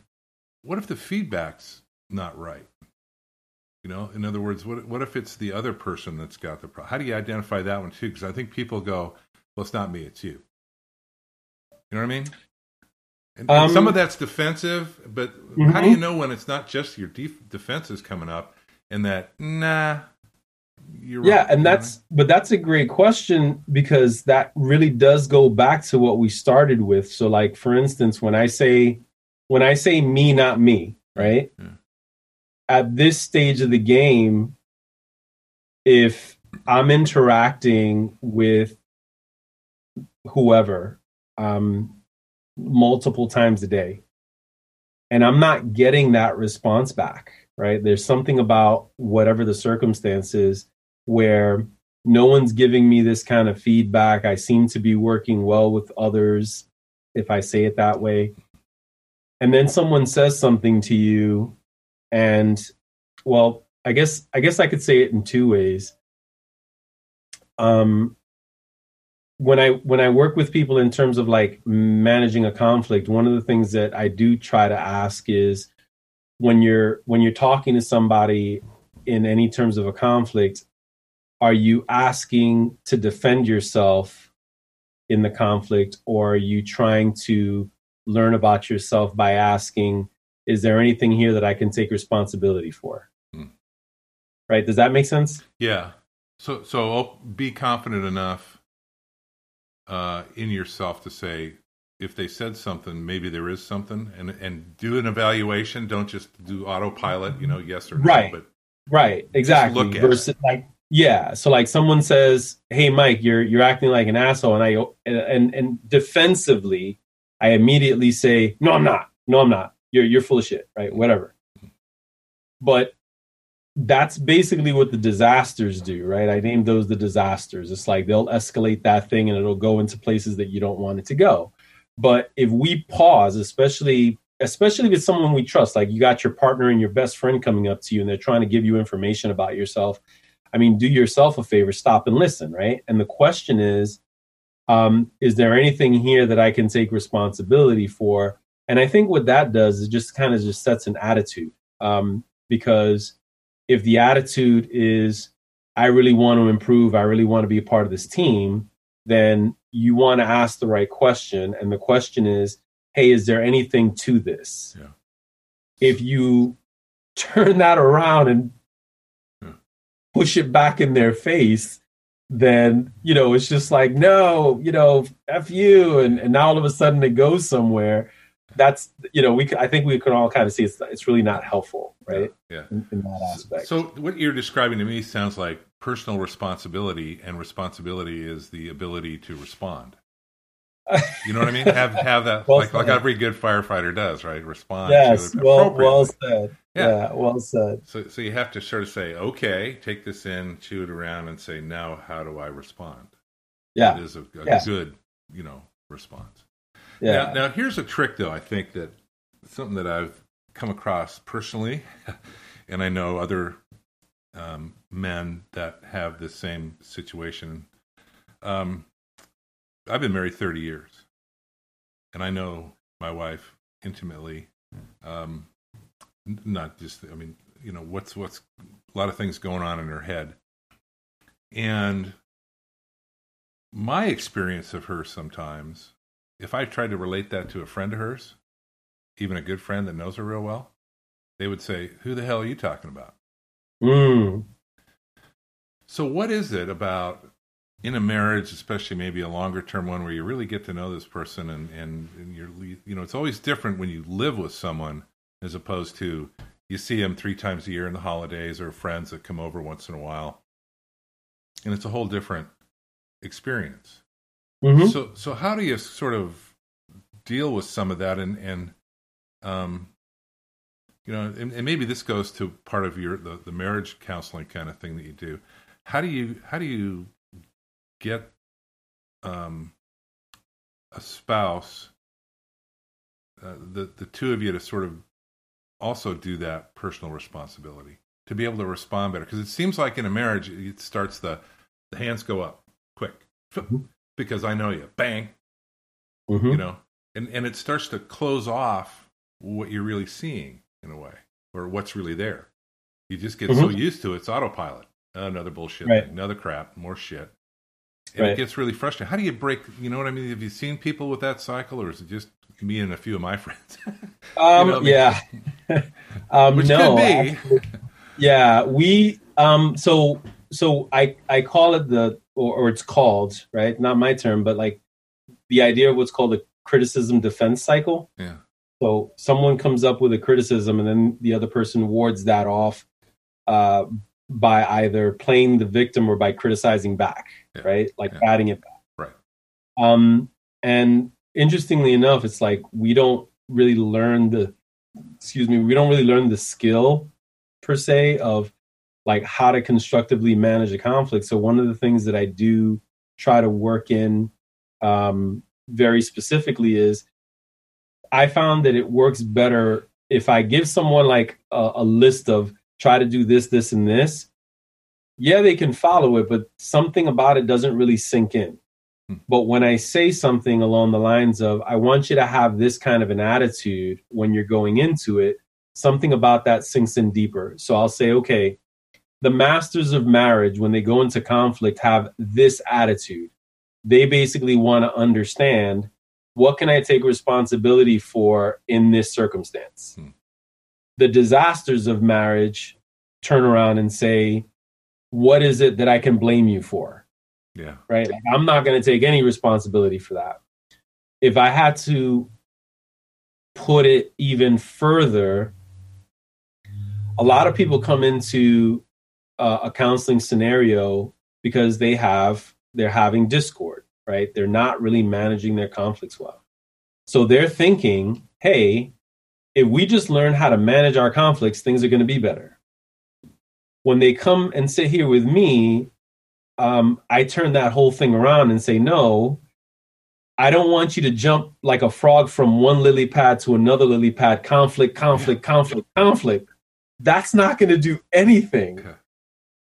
what if the feedback's not right? You know, in other words, what what if it's the other person that's got the problem? How do you identify that one too? Because I think people go, "Well, it's not me, it's you." You know what I mean? And, um, some of that's defensive, but mm-hmm. how do you know when it's not just your def- defenses coming up and that nah? Yeah, and that's but that's a great question because that really does go back to what we started with. So, like for instance, when I say when I say me, not me, right? Yeah. At this stage of the game, if I'm interacting with whoever, um, multiple times a day and i'm not getting that response back right? There's something about whatever the circumstances where no one's giving me this kind of feedback. I seem to be working well with others if i say it that way. And then someone says something to you and well i guess i guess i could say it in two ways. Um when I when I work with people in terms of like managing a conflict, one of the things that I do try to ask is when you're when you're talking to somebody in any terms of a conflict, are you asking to defend yourself in the conflict or are you trying to learn about yourself by asking is there anything here that I can take responsibility for? Hmm. Right? Does that make sense? Yeah. So so be confident enough uh, in yourself to say if they said something, maybe there is something, and and do an evaluation. Don't just do autopilot. You know, yes or no. Right. But right. Exactly. Look Versus like yeah. So like someone says, "Hey, Mike, you're you're acting like an asshole," and I and and defensively, I immediately say, "No, I'm not. No, I'm not. You're you're full of shit." Right. Whatever. But that's basically what the disasters do, right? I named those the disasters. It's like they'll escalate that thing and it'll go into places that you don't want it to go. But if we pause, especially especially with someone we trust, like you got your partner and your best friend coming up to you and they're trying to give you information about yourself, I mean, do yourself a favor, stop and listen, right? And the question is, um, is there anything here that I can take responsibility for? And I think what that does is just kind of just sets an attitude um, because if the attitude is I really want to improve, I really want to be a part of this team, then you want to ask the right question. And the question is, hey, is there anything to this? Yeah. If you turn that around and yeah. push it back in their face, then you know it's just like no, you know, f you, and, and now all of a sudden it goes somewhere that's you know we I think we can all kind of see it's it's really not helpful, right? Yeah. In, in, that aspect. So what you're describing to me sounds like personal responsibility, and responsibility is the ability to respond. You know what I mean? Have have that well like, like every good firefighter does, right? Respond. Yes. well, well said. Yeah. yeah. well said. So, so you have to sort of say, okay, take this in, chew it around, and say, now how do I respond? Yeah, it is a, a yeah. good, you know, response. Yeah. Now, now, here's a trick, though. I think that something that I've come across personally, and I know other um, men that have the same situation. Um, I've been married 30 years, and I know my wife intimately. Um, not just, I mean, you know, what's what's a lot of things going on in her head, and my experience of her sometimes, if I tried to relate that to a friend of hers, even a good friend that knows her real well, they would say, "Who the hell are you talking about?" Mm. So, what is it about in a marriage, especially maybe a longer term one, where you really get to know this person, and and, and you're you know it's always different when you live with someone as opposed to you see them three times a year in the holidays or friends that come over once in a while, and it's a whole different experience. Mm-hmm. So, so how do you sort of deal with some of that, and and um, you know, and, and, maybe this goes to part of your the, the marriage counseling kind of thing that you do. How do you how do you get um, a spouse, uh, the the two of you to sort of also do that personal responsibility to be able to respond better? Because it seems like in a marriage, it starts the the hands go up quick mm-hmm. because I know you, bang, mm-hmm. you know, and and it starts to close off what you're really seeing in a way, or what's really there. You just get mm-hmm. so used to it, it's autopilot. Another bullshit, right. another crap, more shit. And right. it gets really frustrating. How do you break? You know what I mean? Have you seen people with that cycle, or is it just me and a few of my friends? um, know, yeah. um, Which no, could be. Yeah, we. Um, so so I I call it the or, or it's called right, not my term, but like the idea of what's called a criticism defense cycle. Yeah. So someone comes up with a criticism, and then the other person wards that off uh, by either playing the victim or by criticizing back, yeah. right? Like yeah. batting it back. Right. Um, and interestingly enough, it's like we don't really learn the, excuse me, we don't really learn the skill per se of like how to constructively manage a conflict. So one of the things that I do try to work in um, very specifically is I found that it works better if I give someone like a, a list of try to do this, this, and this. Yeah, they can follow it, but something about it doesn't really sink in. Hmm. But when I say something along the lines of, I want you to have this kind of an attitude when you're going into it, something about that sinks in deeper. So I'll say, okay, the masters of marriage, when they go into conflict, have this attitude. They basically want to understand what can I take responsibility for in this circumstance? Hmm. The disasters of marriage turn around and say, what is it that I can blame you for? Yeah. Right? Like, I'm not going to take any responsibility for that. If I had to put it even further, a lot of people come into uh, a counseling scenario because they have they're having discord right? They're not really managing their conflicts well. So they're thinking, hey, if we just learn how to manage our conflicts, things are going to be better. When they come and sit here with me, um, I turn that whole thing around and say, no, I don't want you to jump like a frog from one lily pad to another lily pad, conflict, conflict, conflict, conflict. That's not going to do anything. Okay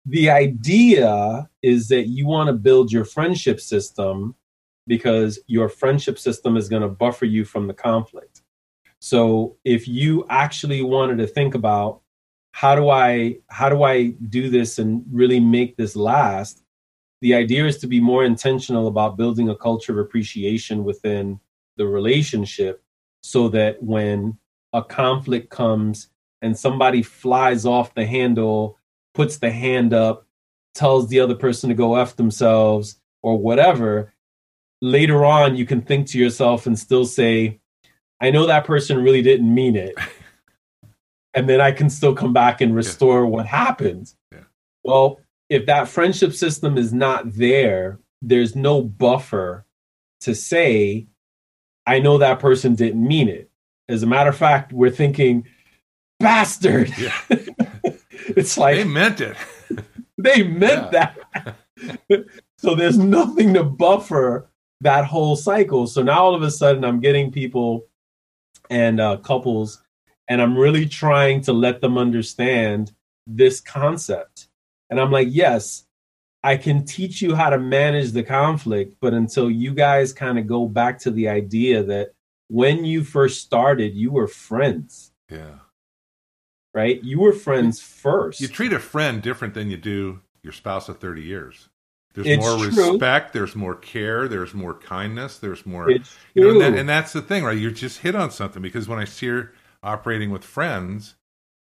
the idea is that you want to build your friendship system because your friendship system is going to buffer you from the conflict. So if you actually wanted to think about how do I how do I do this and really make this last, the idea is to be more intentional about building a culture of appreciation within the relationship so that when a conflict comes and somebody flies off the handle puts the hand up, tells the other person to go F themselves or whatever, later on you can think to yourself and still say, I know that person really didn't mean it. and then I can still come back and restore yeah. what happened. Yeah. Well, if that friendship system is not there, there's no buffer to say, I know that person didn't mean it. As a matter of fact, we're thinking, bastard. Yeah. it's like they meant it. they meant that. so there's nothing to buffer that whole cycle. So now all of a sudden I'm getting people and uh, couples, and I'm really trying to let them understand this concept. And I'm like, yes, I can teach you how to manage the conflict, but until you guys kind of go back to the idea that when you first started, you were friends. Yeah. Right? You were friends first. You treat a friend different than you do your spouse of 30 years. There's It's more true. respect, there's more care, there's more kindness, there's more It's you know, and, that, and that's the thing, right? You just hit on something because when I see her operating with friends,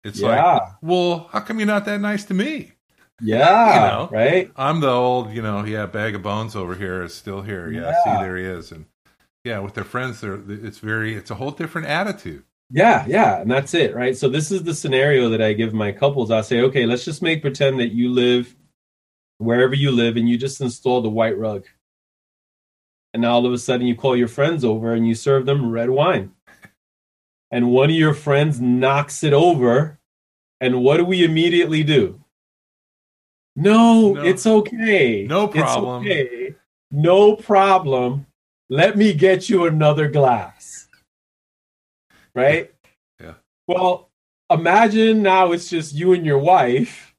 it's Yeah. like, well, how come you're not that nice to me? yeah. you know. Right? I'm the old, you know, yeah, bag of bones over here is still here. Yeah, Yeah. see, there he is. And yeah, with their friends, they're, it's very, it's a whole different attitude. Yeah, yeah, and that's it, right? So this is the scenario that I give my couples. I say, okay, let's just make pretend that you live wherever you live and you just install the white rug. And now all of a sudden you call your friends over and you serve them red wine. And one of your friends knocks it over. And what do we immediately do? No, No. it's okay. No It's problem. okay. No problem. Let me get you another glass. Right? Yeah. Well, imagine now it's just you and your wife,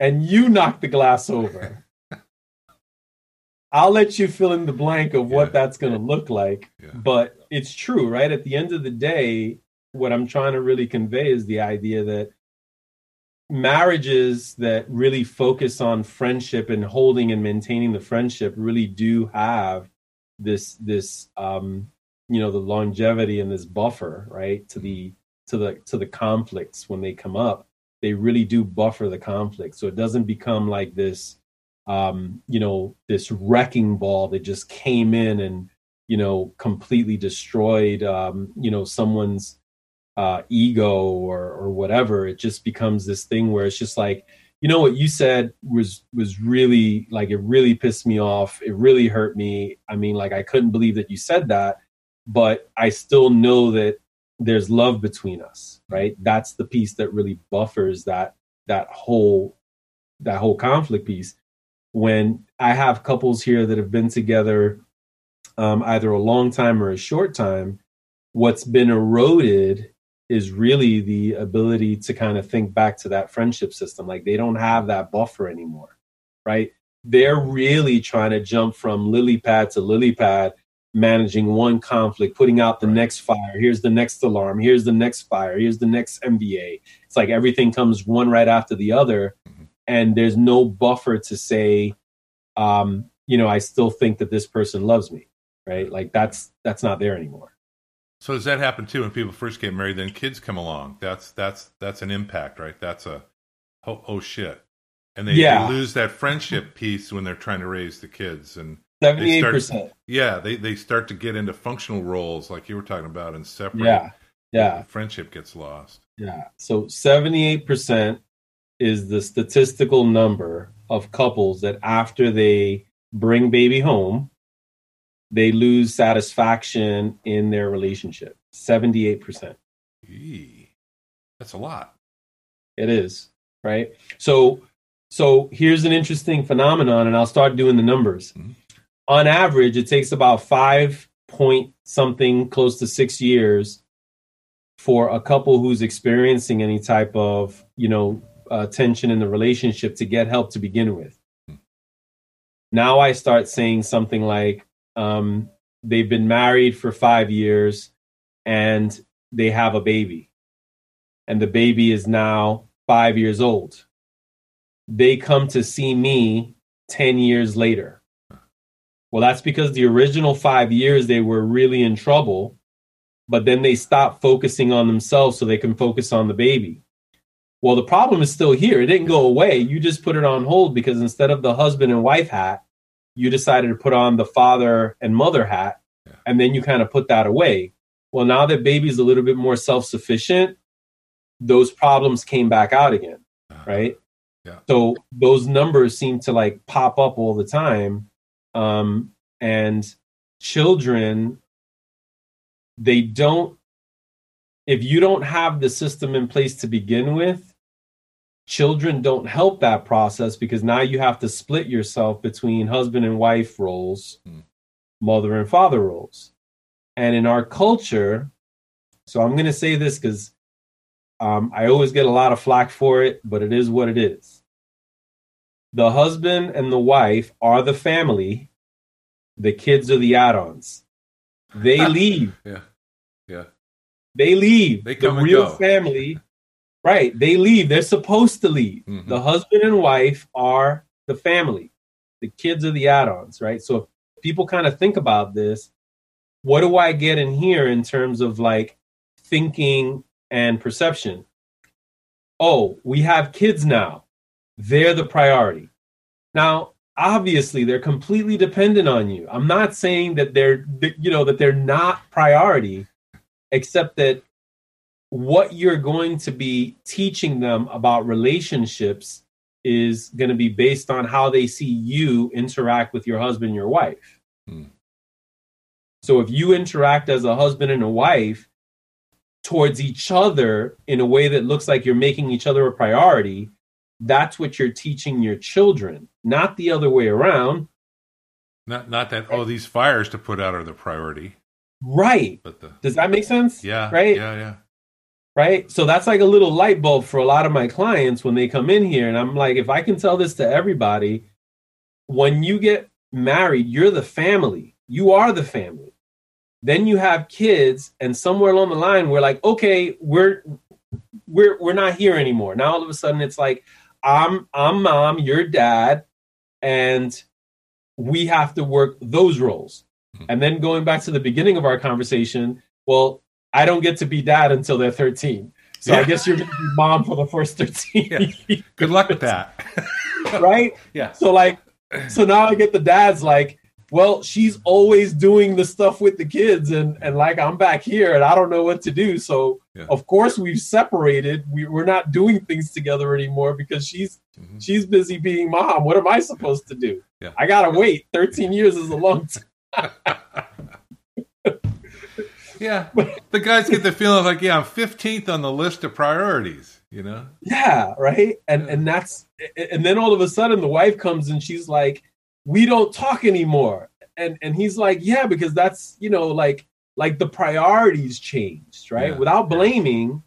and you knock the glass over. I'll let you fill in the blank of what Yeah. that's going to look like. Yeah. But it's true, right? At the end of the day, what I'm trying to really convey is the idea that marriages that really focus on friendship and holding and maintaining the friendship really do have this this um you know the longevity and this buffer right to the to the to the conflicts when they come up they really do buffer the conflict so it doesn't become like this um you know this wrecking ball that just came in and you know completely destroyed um you know someone's uh, ego or or whatever. It just becomes this thing where it's just like, you know, what you said was was really like it really pissed me off. It really hurt me. I mean, like I couldn't believe that you said that, but I still know that there's love between us, right? That's the piece that really buffers that that whole that whole conflict piece. When I have couples here that have been together um, either a long time or a short time, what's been eroded is really the ability to kind of think back to that friendship system. Like they don't have that buffer anymore, right? They're really trying to jump from lily pad to lily pad, managing one conflict, putting out the Right. next fire. Here's the next alarm. Here's the next fire. Here's the next MVA. It's like everything comes one right after the other. Mhm. And there's no buffer to say, um, you know, I still think that this person loves me, right? Like that's that's not there anymore. So does that happen too when people first get married? Then kids come along. That's that's that's an impact, right? That's a oh, oh shit, and they, Yeah. they lose that friendship piece when they're trying to raise the kids, and Seventy-eight percent. yeah, they they start to get into functional roles like you were talking about and separate. Yeah, yeah, friendship gets lost. yeah. So seventy-eight percent is the statistical number of couples that after they bring baby home, they lose satisfaction in their relationship. Seventy-eight percent. Eee. That's a lot. It is right. So, so here's an interesting phenomenon, and I'll start doing the numbers. Mhm. On average, it takes about five point something, close to six years, for a couple who's experiencing any type of you know uh, tension in the relationship to get help to begin with. Now I start saying something like um, they've been married for five years and they have a baby and the baby is now five years old. They come to see me 10 years later. Well, that's because the original five years they were really in trouble, but then they stopped focusing on themselves so they can focus on the baby. Well, the problem is still here. It didn't go away. You just put it on hold because instead of the husband and wife hat, you decided to put on the father and mother hat, and then you kind of put that away. Well, now that baby's a little bit more self sufficient, those problems came back out again, Uh, right? Yeah. So those numbers seem to like pop up all the time. Um, and children, they don't, if you don't have the system in place to begin with, children don't help that process because now you have to split yourself between husband and wife roles, Hmm. mother and father roles. And in our culture, so I'm going to say this because um, I always get a lot of flack for it, but it is what it is. The husband and the wife are the family, the kids are the add ons. They leave Yeah. Yeah. they leave. They the come and real go. family, right? They leave. They're supposed to leave. Mhm. The husband and wife are the family. The kids are the add-ons, right? So if people kind of think about this, what do I get in here in terms of like thinking and perception? Oh, we have kids now. They're the priority. Now, obviously, they're completely dependent on you. I'm not saying that they're, you know, that they're not priority except that what you're going to be teaching them about relationships is going to be based on how they see you interact with your husband your wife. Hmm. So if you interact as a husband and a wife towards each other in a way that looks like you're making each other a priority, that's what you're teaching your children, not the other way around. Not not that oh these fires to put out are the priority, Right. but the Does that make sense? yeah Right. yeah yeah right? So that's like a little light bulb for a lot of my clients when they come in here. And I'm like, if I can tell this to everybody, when you get married, you're the family. You are the family. Then you have kids, and somewhere along the line, we're like, okay, we're we're we're not here anymore. Now all of a sudden it's like, I'm I'm mom, you're dad, and we have to work those roles. Mhm. And then going back to the beginning of our conversation, well, I don't get to be dad until they're 13. So I guess you're going to be mom for the first 13 good luck with that right? yeah So like, so now I get the dads like, well, she's always doing the stuff with the kids, and and like I'm back here and I don't know what to do. So Yeah. of course we've separated. We, we're not doing things together anymore because she's Mhm. she's busy being mom. What am I supposed to do? Yeah. I gotta wait. 13 years is a long time. yeah the guys get the feeling like yeah I'm 15th on the list of priorities you know Yeah, right. And Yeah. and that's and then all of a sudden the wife comes and she's like, "We don't talk anymore." And and he's like, "Yeah, because that's you know like like the priorities changed, right? Yeah, Without blaming,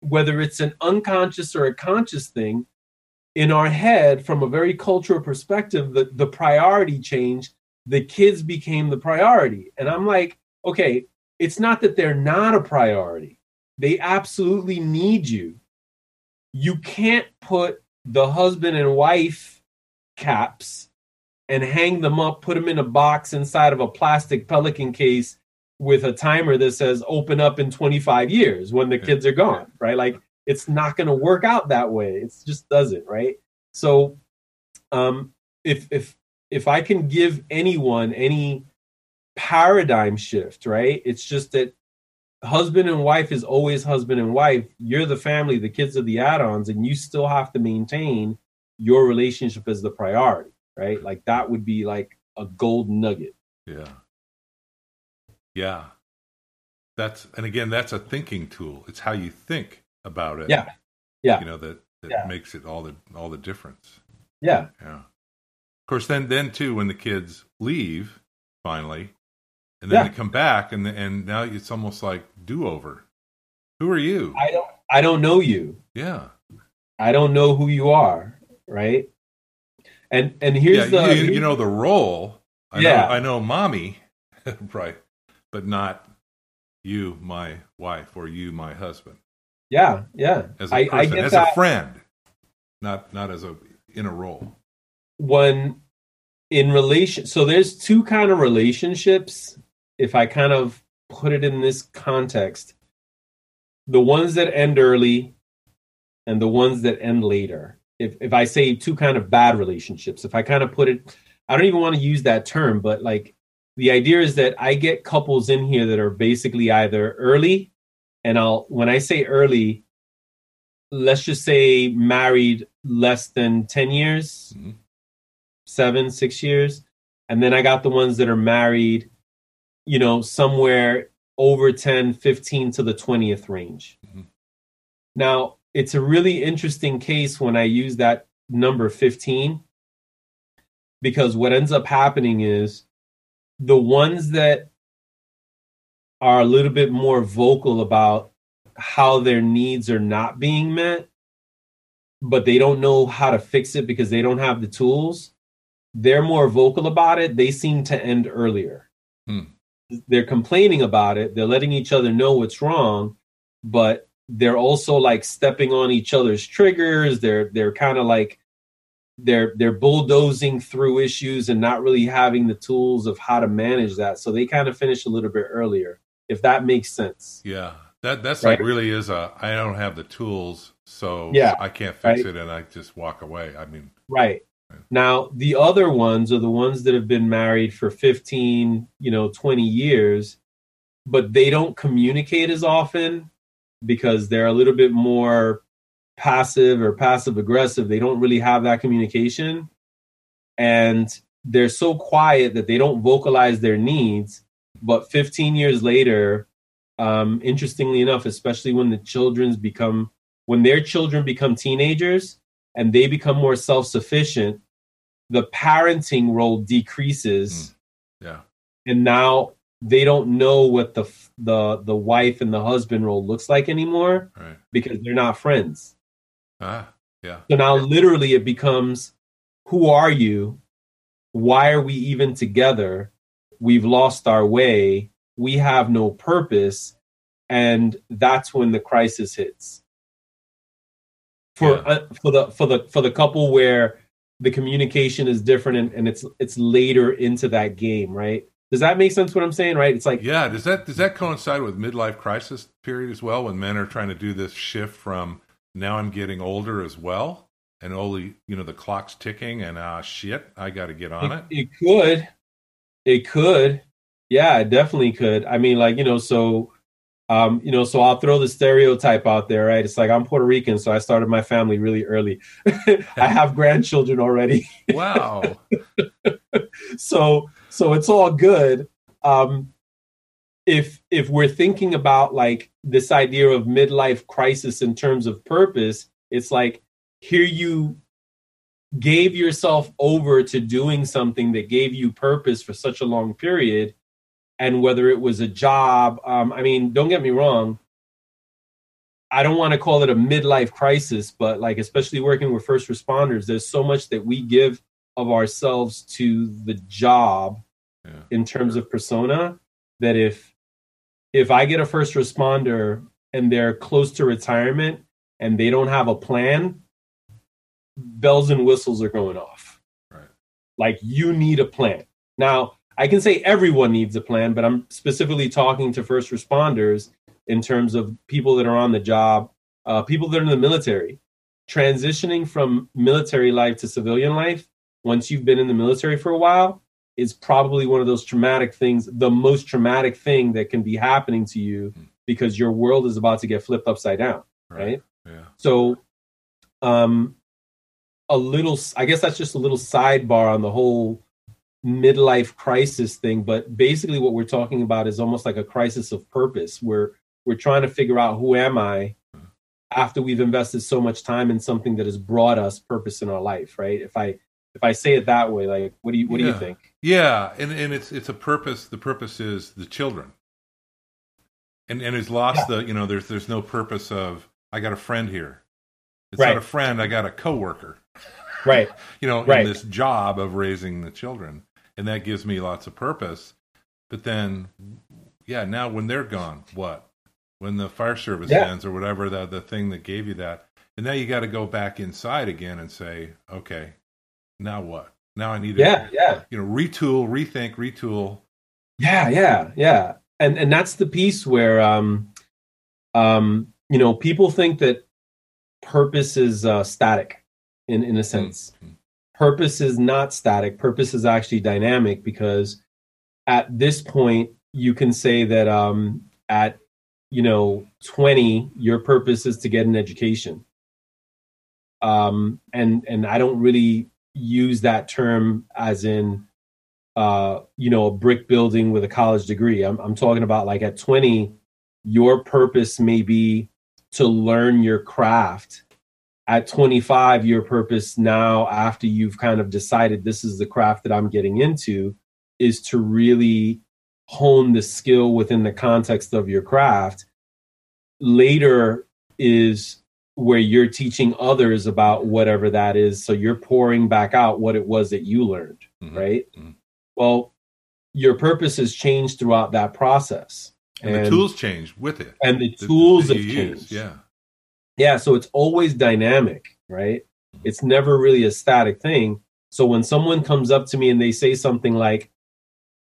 whether it's an unconscious or a conscious thing, in our head from a very cultural perspective, the the priority changed. The kids became the priority, and I'm like, okay, it's not that they're not a priority they absolutely need you. You can't put the husband and wife caps and hang them up, put them in a box inside of a plastic pelican case with a timer that says open up in 25 years when the kids are gone, right? Like it's not going to work out that way. It just doesn't, right? So um if if if I can give anyone any paradigm shift, right? It's just that husband and wife is always husband and wife. You're the family, the kids are the add ons, and you still have to maintain your relationship as the priority, right? Like that would be like a gold nugget. Yeah. Yeah. That's and again that's a thinking tool. It's how you think about it. Yeah. Yeah. You know that that Yeah. makes it all the all the difference. Yeah. Yeah. Of course then then too when the kids leave finally and then Yeah. they come back and and now it's almost like do-over. Who are you? I don't I don't know you. yeah. I don't know who you are, right? And and here's yeah, the you, you know the role. I Yeah. know I know mommy, right, but not you, my wife, or you, my husband. yeah, yeah. As a I, person, I get as that a friend, not not as a in a role. when in relation so there's two kind of relationships if i kind of put it in this context the ones that end early and the ones that end later if if i say two kind of bad relationships if i kind of put it i don't even want to use that term but like the idea is that i get couples in here that are basically either early and i'll when i say early let's just say married less than 10 years Mhm. seven, six years. And then I got the ones that are married, you know, somewhere over 10, 15 to the 20th range. Mm-hmm. Now, it's a really interesting case when I use that number 15 because what ends up happening is the ones that are a little bit more vocal about how their needs are not being met, but they don't know how to fix it because they don't have the tools, they're more vocal about it. They seem to end earlier. Hmm. They're complaining about it, they're letting each other know what's wrong, but they're also like stepping on each other's triggers. They're they're kind of like they're they're bulldozing through issues and not really having the tools of how to manage that. So they kind of finish a little bit earlier, if that makes sense. Yeah, that that's right? like really is a I don't have the tools, so yeah, I can't fix right? it, and I just walk away. I mean, right. right. Now the other ones are the ones that have been married for fifteen, you know, twenty years, but they don't communicate as often because they're a little bit more passive or passive aggressive. They don't really have that communication. And they're so quiet that they don't vocalize their needs. But 15 years later, um, interestingly enough, especially when the children's become when their children become teenagers and they become more self-sufficient, the parenting role decreases. Mm. Yeah. And now they don't know what the the the wife and the husband role looks like anymore right. because they're not friends. Ah, yeah. So now literally it becomes who are you? Why are we even together? We've lost our way. We have no purpose. And that's when the crisis hits. For yeah. uh, for the for the for the couple where the communication is different and, and it's it's later into that game, right? Does that make sense? What I'm saying, right? It's like yeah. Does that does that coincide with midlife crisis period as well, when men are trying to do this shift from now I'm getting older as well, and only you know the clock's ticking, and ah shit, I got to get on it, it. It could, it could, yeah, it definitely could. I mean, like you know, so um, you know, so I'll throw the stereotype out there, right? It's like I'm Puerto Rican, so I started my family really early. I have grandchildren already. wow. so so it's all good. Um, if if we're thinking about like this idea of midlife crisis in terms of purpose, it's like here you gave yourself over to doing something that gave you purpose for such a long period and whether it was a job um, i mean don't get me wrong i don't want to call it a midlife crisis but like especially working with first responders there's so much that we give of ourselves to the job yeah. in terms of persona that if if I get a first responder and they're close to retirement and they don't have a plan, bells and whistles are going off. Right. Like you need a plan. Now, I can say everyone needs a plan, but I'm specifically talking to first responders in terms of people that are on the job, uh, people that are in the military. Transitioning from military life to civilian life, once you've been in the military for a while, is probably one of those traumatic things, the most traumatic thing that can be happening to you hmm. because your world is about to get flipped upside down, right? right? Yeah. So, um, a little, I guess that's just a little sidebar on the whole midlife crisis thing. But basically, what we're talking about is almost like a crisis of purpose. Where we're trying to figure out who am I hmm. after we've invested so much time in something that has brought us purpose in our life, right? If I if I say it that way, like what do you what yeah. do you think? Yeah, and and it's it's a purpose. The purpose is the children, and and it's lost yeah. the you know there's there's no purpose of I got a friend here. It's right. not a friend. I got a coworker. Right. you know, right. in this job of raising the children, and that gives me lots of purpose. But then, yeah, now when they're gone, what? When the fire service yeah. ends or whatever the the thing that gave you that, and now you got to go back inside again and say, okay, now what? Now I need to, yeah, yeah. you know, retool, rethink, retool. Yeah, yeah, yeah. And and that's the piece where um um you know, people think that purpose is uh, static in in a sense. Mm-hmm. Purpose is not static. Purpose is actually dynamic because at this point you can say that um at you know 20 your purpose is to get an education um and and i don't really use that term as in uh, you know, a brick building with a college degree. I'm, I'm talking about like at 20, your purpose may be to learn your craft. At 25, your purpose now, after you've kind of decided this is the craft that I'm getting into, is to really hone the skill within the context of your craft. Later is where you're teaching others about whatever that is. So you're pouring back out what it was that you learned, mm-hmm. right? Mm-hmm. Well, your purpose has changed throughout that process. And, and the tools change with it. And the, the tools have changed. yeah. Yeah. So it's always dynamic, right? Mm-hmm. It's never really a static thing. So when someone comes up to me and they say something like,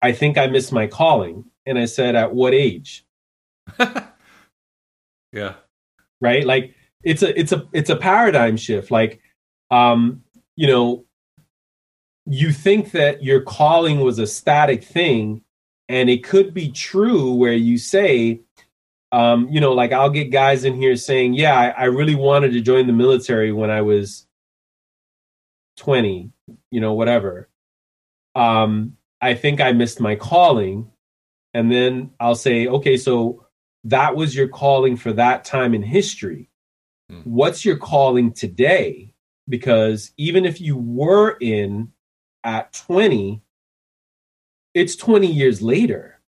I think I missed my calling. And I said, At what age? yeah. Right? Like it's a it's a it's a paradigm shift. Like um, you know, you think that your calling was a static thing and it could be true where you say um, you know like i'll get guys in here saying yeah I, I, really wanted to join the military when i was 20 you know whatever um, i think i missed my calling and then i'll say okay so that was your calling for that time in history hmm. what's your calling today because even if you were in at 20, it's 20 years later.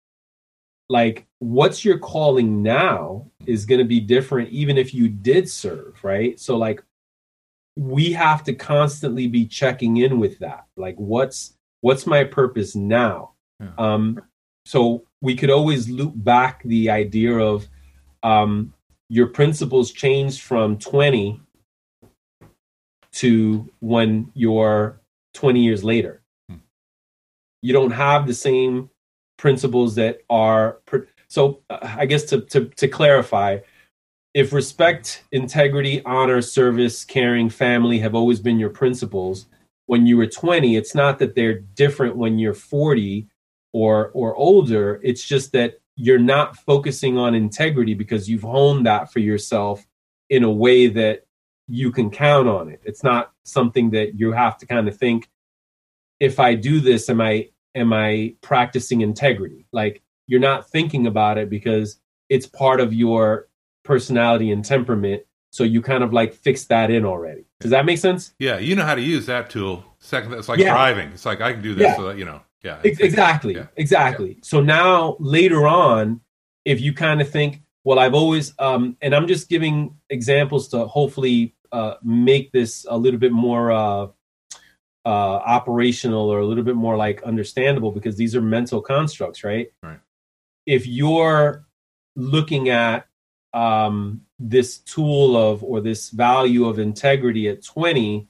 Like, what's your calling now is going to be different, even if you did serve, right? So, like, we have to constantly be checking in with that. Like, what's what's my purpose now? Yeah. Um, so we could always loop back the idea of um, your principles changed from 20 to when you're 20 years later. Hmm. You don't have the same principles that are. So, uh, I guess to, to, to clarify, if respect, integrity, honor, service, caring, family have always been your principles, when you were 20, it's not that they're different when you're 40 or or older. It's just that you're not focusing on integrity because you've honed that for yourself in a way that you can count on it. It's not something that you have to kind of think if I do this am I am I practicing integrity? Like you're not thinking about it because it's part of your personality and temperament. So you kind of like fix that in already. Does that make sense? Yeah, you know how to use that tool. Second, it's like yeah. driving. It's like I can do this. Yeah. So that, you know, yeah, exactly, yeah. exactly. So now later on, if you kind of think, well, I've always, um, and I'm just giving examples to hopefully uh, make this a little bit more uh, uh, operational or a little bit more like understandable because these are mental constructs, right? Right. If you're looking at um, this tool of or this value of integrity at 20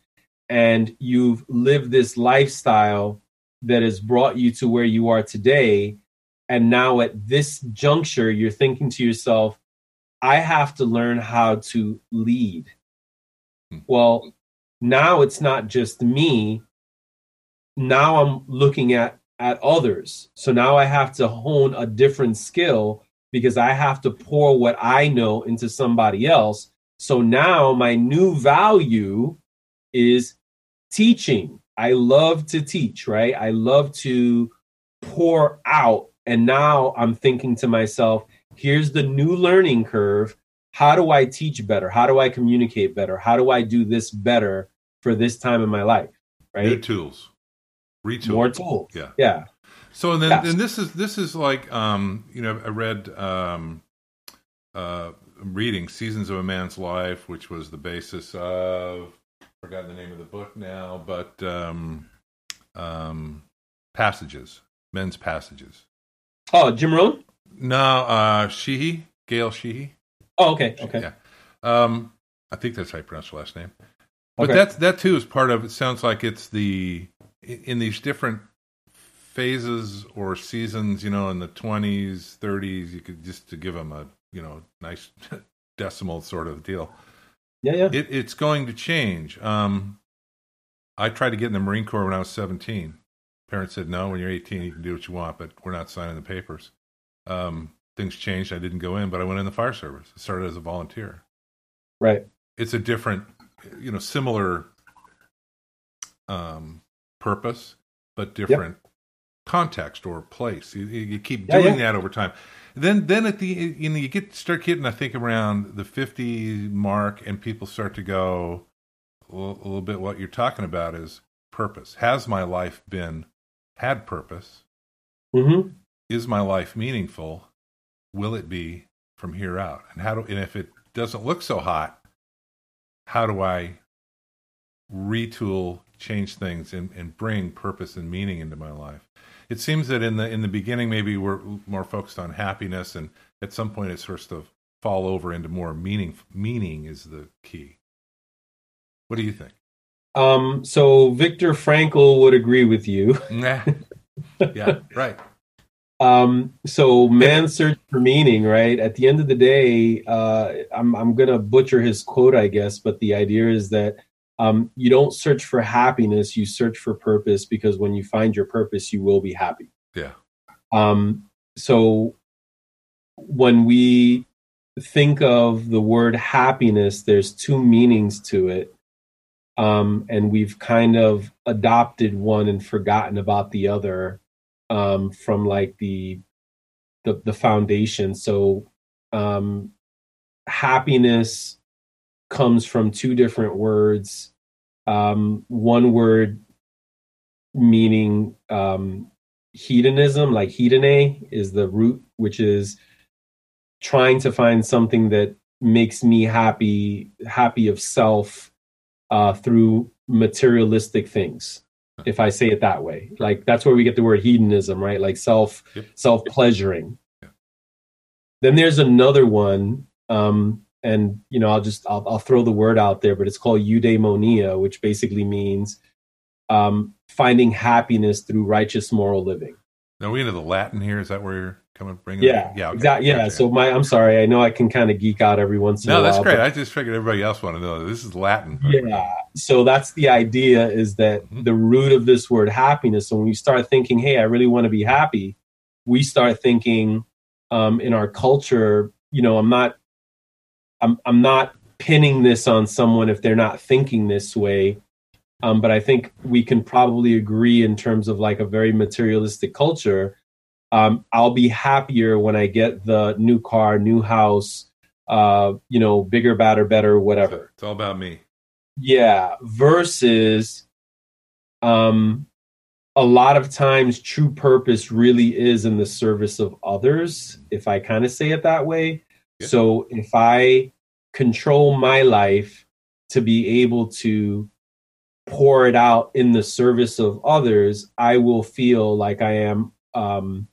and you've lived this lifestyle that has brought you to where you are today and now at this juncture you're thinking to yourself i have to learn how to lead hmm. well, now it's not just me. Now I'm looking at at others. So now I have to hone a different skill because I have to pour what I know into somebody else. So now my new value is teaching. I love to teach, right? I love to pour out. And now I'm thinking to myself, here's the new learning curve how do I teach better? How do I communicate better? How do I do this better for this time in my life? Right? New tools. Retool. More tools. Yeah. Yeah. So then, yes. and this is this is like um, you know I read um, uh, reading Seasons of a Man's Life, which was the basis of forgotten the name of the book now, but um, um, passages, men's passages. Oh, Jim Rohn? No, uh, Sheehy, Gail Sheehy. Oh, okay, okay. Yeah. Um, I think that's how you pronounce the last name. But okay. that that too is part of. It sounds like it's the in these different phases or seasons. You know, in the twenties, thirties, you could just to give them a you know nice decimal sort of deal. Yeah, yeah. It, it's going to change. Um, I tried to get in the Marine Corps when I was seventeen. Parents said no. When you're eighteen, you can do what you want, but we're not signing the papers. Um, things changed. I didn't go in, but I went in the fire service. I started as a volunteer. Right. It's a different, you know, similar um, purpose, but different context or place. You, you keep doing yeah. that over time. Then, then at the you know you get start getting I think around the fifty mark, and people start to go a little, bit. What you're talking about is purpose. Has my life been had purpose? hmm Is my life meaningful? Will it be from here out? And how do and if it doesn't look so hot, how do I retool, change things, and, and bring purpose and meaning into my life? It seems that in the in the beginning, maybe we're more focused on happiness, and at some point, it starts to fall over into more meaning. Meaning is the key. What do you think? Um, so Viktor Frankl would agree with you. Nah. yeah, right. Um, so man's search for meaning, right? At the end of the day, uh, I'm I'm gonna butcher his quote, I guess, but the idea is that um, you don't search for happiness, you search for purpose because when you find your purpose, you will be happy. Yeah, Um, so when we think of the word happiness, there's two meanings to it. Um, and we've kind of adopted one and forgotten about the other um, from like the, the the foundation. So um, happiness comes from two different words. Um, one word meaning um, hedonism, like hedone, is the root, which is trying to find something that makes me happy, happy of self uh, through materialistic things. If I say it that way, like that's where we get the word hedonism, right? Like self, Yep. self pleasuring. Yeah. Then there's another one, um, and you know, I'll just I'll, I'll throw the word out there, but it's called eudaimonia, which basically means um, finding happiness through righteous moral living. Are we into the Latin here? Is that where you're coming? Bringing? Yeah, yeah, okay. exactly. Yeah. So my, I'm sorry. I know I can kind of geek out every once in a while no, that's great. I just figured everybody else wanted to know this is Latin. yeah. So that's the idea is that Mhm. the root of this word happiness. So when we start thinking, hey, I really want to be happy, we start thinking um, in our culture, you know, I'm not, I'm, I'm not pinning this on someone if they're not thinking this way. Um, but I think we can probably agree in terms of like a very materialistic culture. Um, I'll be happier when I get the new car, new house, uh, you know, bigger, better, better, whatever. It's all about me. Yeah, versus um a lot of times true purpose really is in the service of others, if I kind of say it that way. Yeah. So if I control my life to be able to pour it out in the service of others, I will feel like I am um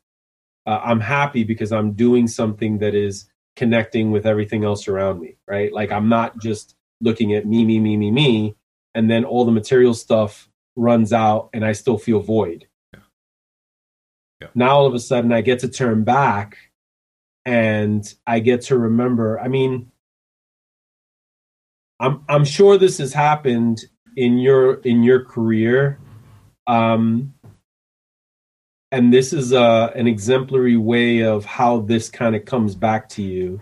uh, I'm happy because I'm doing something that is connecting with everything else around me, right? Like I'm not just looking at me, me, me, me, me, and then all the material stuff runs out and I still feel void. Yeah. Yeah. Now all of a sudden I get to turn back and I get to remember. I mean, I'm I'm sure this has happened in your in your career. Um and this is uh, an exemplary way of how this kind of comes back to you.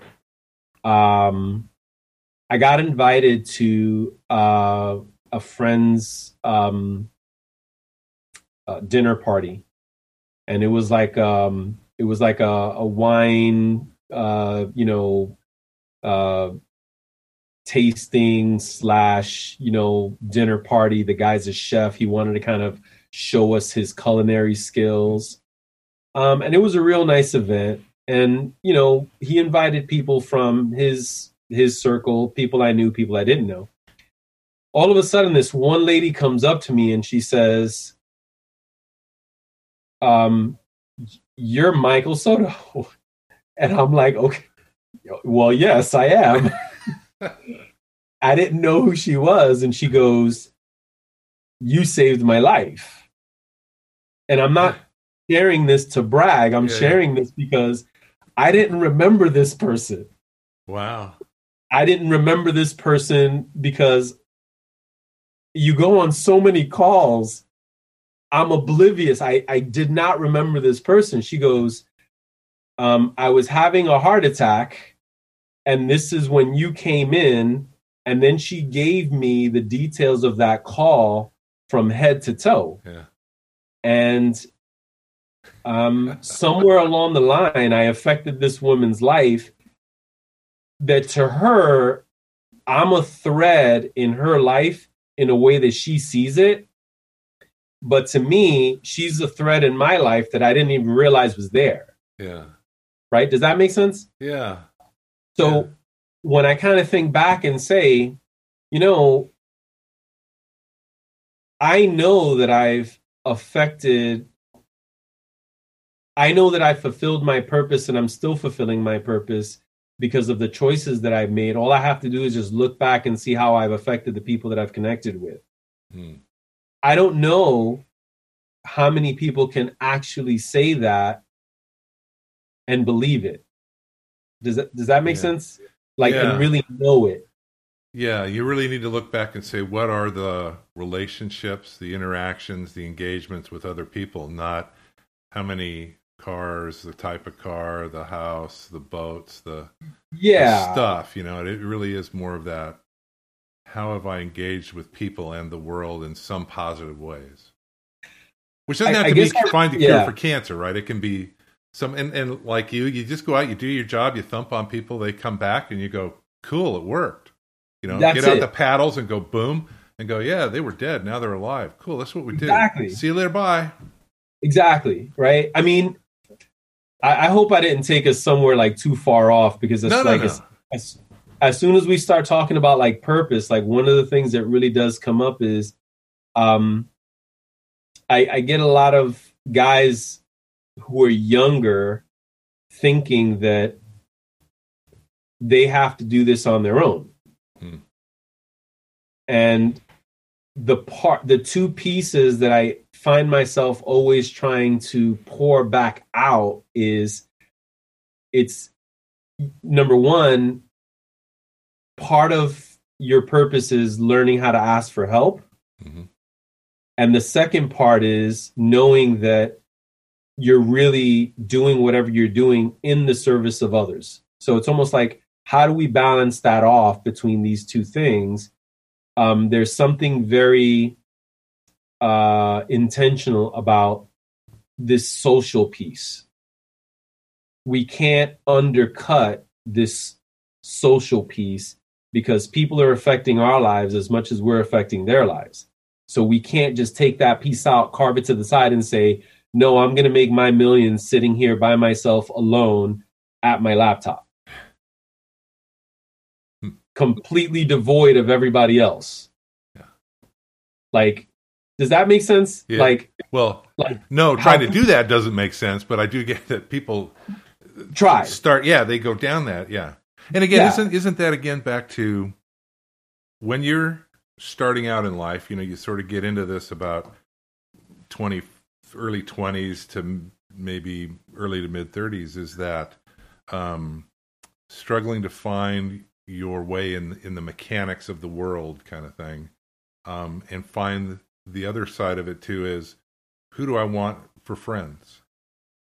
Um, I got invited to uh, a friend's um, uh, dinner party, and it was like um, it was like a, a wine, uh, you know, uh, tasting slash you know dinner party. The guy's a chef. He wanted to kind of show us his culinary skills. Um, and it was a real nice event. And, you know, he invited people from his his circle, people I knew, people I didn't know. All of a sudden, this one lady comes up to me and she says, um, you're Michael Soto. And I'm like, okay, well, yes, I am. I didn't know who she was. And she goes, You saved my life. And I'm not sharing this to brag. I'm Yeah, yeah. sharing this because I didn't remember this person. Wow. I didn't remember this person because you go on so many calls. I'm oblivious. I, I did not remember this person. She goes, um, I was having a heart attack, and this is when you came in. And then she gave me the details of that call from head to toe. Yeah. And um, somewhere along the line, I affected this woman's life. That to her, I'm a thread in her life in a way that she sees it. But to me, she's a thread in my life that I didn't even realize was there. Yeah. Right? Does that make sense? Yeah. So Yeah. when I kind of think back and say, you know, I know that I've affected, I know that I've fulfilled my purpose and I'm still fulfilling my purpose because of the choices that I've made. All I have to do is just look back and see how I've affected the people that I've connected with. Hmm. I don't know how many people can actually say that and believe it. Does that does that make Yeah. sense? Like Yeah. and really know it. Yeah, you really need to look back and say what are the relationships, the interactions, the engagements with other people, not how many cars, the type of car, the house, the boats, the, the Yeah. stuff. You know, it really is more of that. How have I engaged with people and the world in some positive ways? Which doesn't I- have to be I- find the cure for cancer, right? It can be some and, and like you, you just go out, you do your job, you thump on people, they come back, and you go, "Cool, it worked." You know, That's get out it. the paddles and go boom, and go, "Yeah, they were dead, now they're alive." Cool, that's what we do. Exactly. See you later, bye. Exactly. Right. I mean, I, I hope I didn't take us somewhere like too far off because it's No, no, like no. As, as as soon as we start talking about like purpose, like one of the things that really does come up is um I, I get a lot of guys who are younger thinking that they have to do this on their own. Hmm. And the part the two pieces that I find myself always trying to pour back out is it's number one part of your purpose is learning how to ask for help Mhm. and the second part is knowing that you're really doing whatever you're doing in the service of others so it's almost like how do we balance that off between these two things um, there's something very uh, intentional about this social piece. We can't undercut this social piece because people are affecting our lives as much as we're affecting their lives. So we can't just take that piece out, carve it to the side, and say, no, I'm going to make my millions sitting here by myself alone at my laptop. Completely devoid of everybody else. Yeah. Like, does that make sense? Yeah. Like, Well, Like, no, how trying to do that doesn't make sense, but I do get that people try. start yeah they go down that yeah and again Yeah. isn't isn't that again back to when you're starting out in life you know you sort of get into this about 20 early 20s to maybe early to mid 30s is that um struggling to find your way in in the mechanics of the world kind of thing um and find the other side of it too is who do i want for friends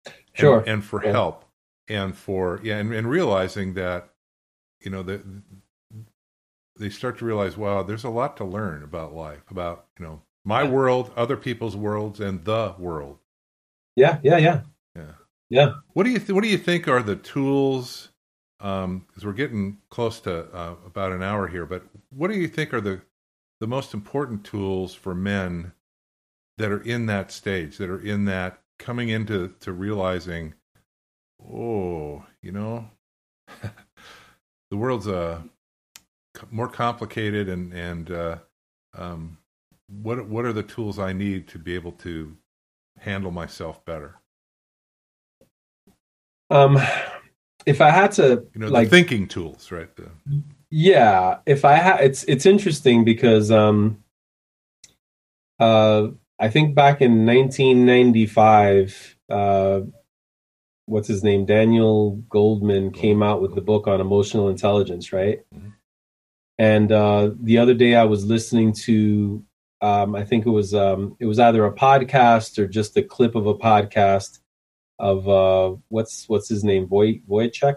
and- Sure. and, for Yeah. help and for yeah and, and realizing that you know that they start to realize wow there's a lot to learn about life about you know my Yeah. world other people's worlds and the world Yeah, yeah, yeah. yeah Yeah. what do you th- what do you think are the tools um because we're getting close to uh, about an hour here but what do you think are the the most important tools for men that are in that stage that are in that coming into to realizing oh you know the world's uh more complicated and and uh um what what are the tools i need to be able to handle myself better Um, if I had to, you know like, the thinking tools right the, yeah, if I had, it's it's interesting because um, uh, I think back in 1995, uh, what's his name, Daniel Goleman came out with the book on emotional intelligence, right? Mhm. And uh, the other day, I was listening to, um, I think it was um, it was either a podcast or just a clip of a podcast of uh, what's what's his name, Voy Voychek.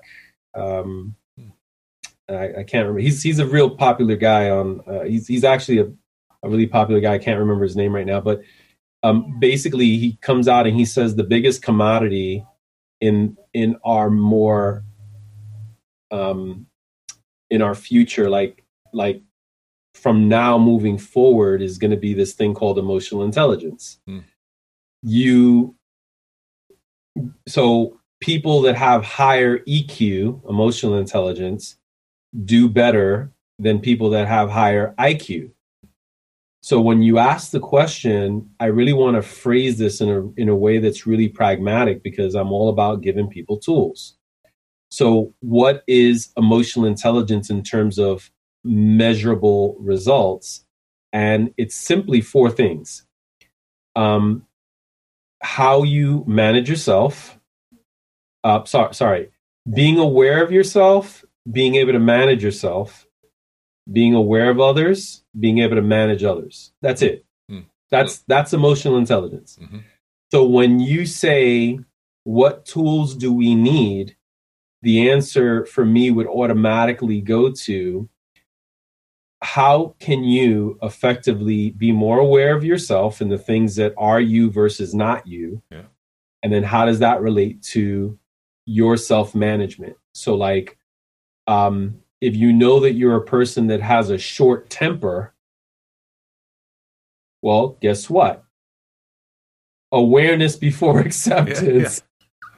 Um, I, I can't remember. He's he's a real popular guy on. Uh, he's he's actually a, a really popular guy. I can't remember his name right now, but um, basically he comes out and he says the biggest commodity in in our more um, in our future, like like from now moving forward, is going to be this thing called emotional intelligence. Mm. You so people that have higher EQ, emotional intelligence, do better than people that have higher IQ. So when you ask the question, I really want to phrase this in a in a way that's really pragmatic because I'm all about giving people tools. So what is emotional intelligence in terms of measurable results? And it's simply four things. Um, how you manage yourself. Uh, sorry, sorry, being aware of yourself, being able to manage yourself, being aware of others, being able to manage others. That's it. Mm. That's that's emotional intelligence. Mm-hmm. So when you say what tools do we need, the answer for me would automatically go to how can you effectively be more aware of yourself and the things that are you versus not you? Yeah. And then how does that relate to your self management? So, like, um, if you know that you're a person that has a short temper, well, guess what? Awareness before acceptance. Yeah,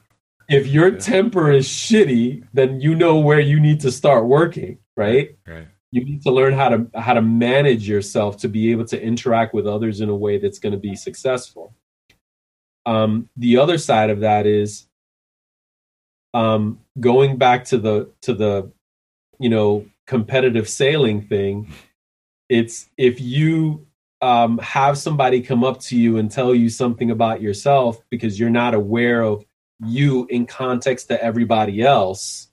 yeah. If your temper is shitty, then you know where you need to start working, right? Right you need to learn how to how to manage yourself to be able to interact with others in a way that's going to be successful. Um, the other side of that is um, going back to the to the you know competitive sailing thing it's if you um, have somebody come up to you and tell you something about yourself because you're not aware of you in context to everybody else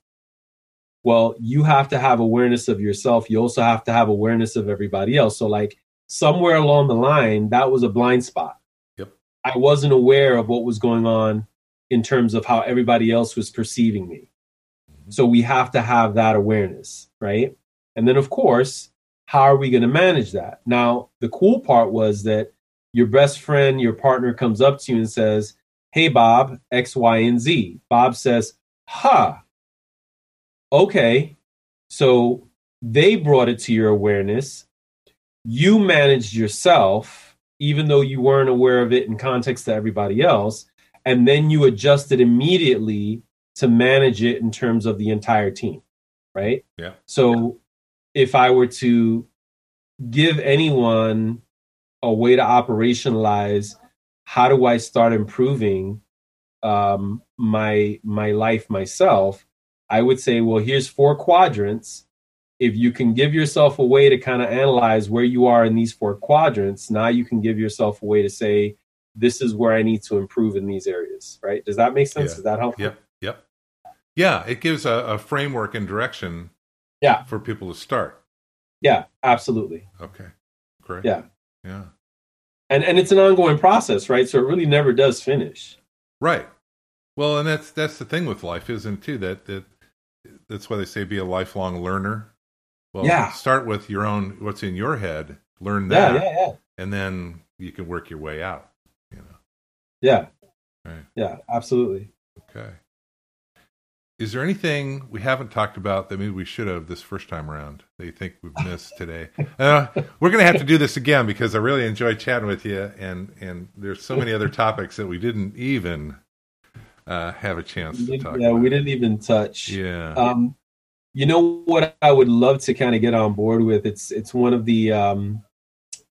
well you have to have awareness of yourself. You also have to have awareness of everybody else. So like somewhere along the line that was a blind spot. Yep. I wasn't aware of what was going on in terms of how everybody else was perceiving me. Mm-hmm. so we have to have that awareness right? And then of course how are we going to manage that? Now the cool part was that your best friend your partner comes up to you and says hey bob x y and z. Bob says ha okay, so they brought it to your awareness. You managed yourself, even though you weren't aware of it in context to everybody else. And then you adjusted immediately to manage it in terms of the entire team, right? Yeah. So if I were to give anyone a way to operationalize how do I start improving um, my my life myself, I would say, well, here's four quadrants. If you can give yourself a way to kind of analyze where you are in these four quadrants, now you can give yourself a way to say, this is where I need to improve in these areas, right? Does that make sense? Yeah. Does that help? Yep. Yep. Yeah, it gives a, a framework and direction yeah. for people to start. Yeah, absolutely. Okay. Great. Yeah. Yeah. And and it's an ongoing process, right? So it really never does finish. Right. Well, and that's that's the thing with life, isn't it, too? That that that's why they say be a lifelong learner. Well, yeah. start with your own what's in your head, learn that, yeah, yeah, yeah. and then you can work your way out. You know. Yeah. Right. Yeah. Absolutely. Okay. Is there anything we haven't talked about that maybe we should have this first time around that you think we've missed today? Uh, we're going to have to do this again because I really enjoy chatting with you, and and there's so many other topics that we didn't even uh, have a chance to talk. Yeah, we didn't even touch. Yeah. Um, you know what I would love to kind of get on board with? It's it's one of the um,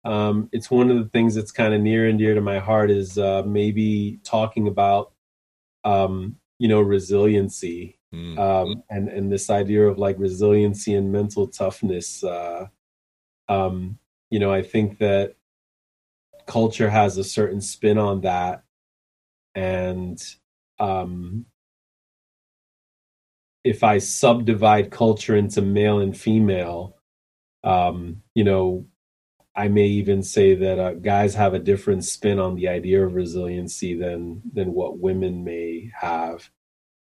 um, it's one of the things that's kind of near and dear to my heart is uh, maybe talking about um, you know resiliency mm. um, and and this idea of like resiliency and mental toughness. Uh, um, you know, I think that culture has a certain spin on that, and um, if I subdivide culture into male and female, um, you know, I may even say that uh, guys have a different spin on the idea of resiliency than than what women may have.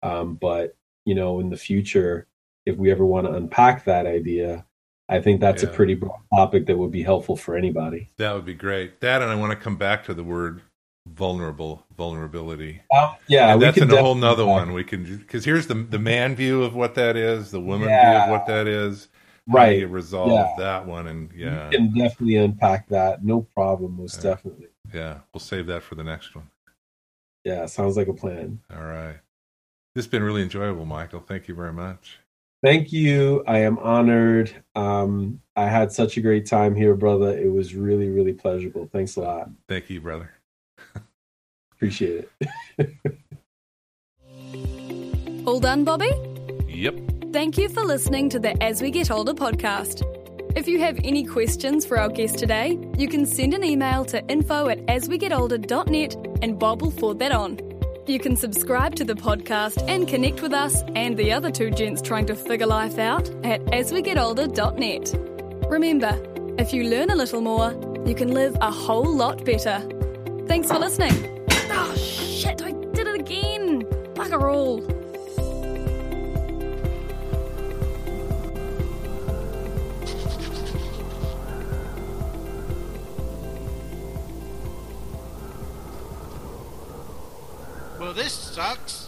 Um, but you know, in the future, if we ever want to unpack that idea, I think that's Yeah. a pretty broad topic that would be helpful for anybody. That would be great. That, and I want to come back to the word vulnerable, vulnerability. Um, yeah, that's a whole nother one. We can because here's the the man view of what that is, the woman view of what that is. Right. you resolve Yeah. that one, and yeah, We can definitely unpack that. No problem. Most Yeah. definitely. yeah, we'll save that for the next one. Yeah, sounds like a plan. All right. This has been really enjoyable, Michael. Thank you very much. Thank you. I am honored. Um, I had such a great time here, brother. It was really, really pleasurable. Thanks a lot. Thank you, brother. Appreciate it. All done, Bobby? Yep. Thank you for listening to the As We Get Older podcast. If you have any questions for our guest today, you can send an email to info at aswegetolder.net and Bob will forward that on. You can subscribe to the podcast and connect with us and the other two gents trying to figure life out at aswegetolder.net. Remember, if you learn a little more, you can live a whole lot better. Thanks for listening. Shit, I did it again. Bugger all. Well, this sucks.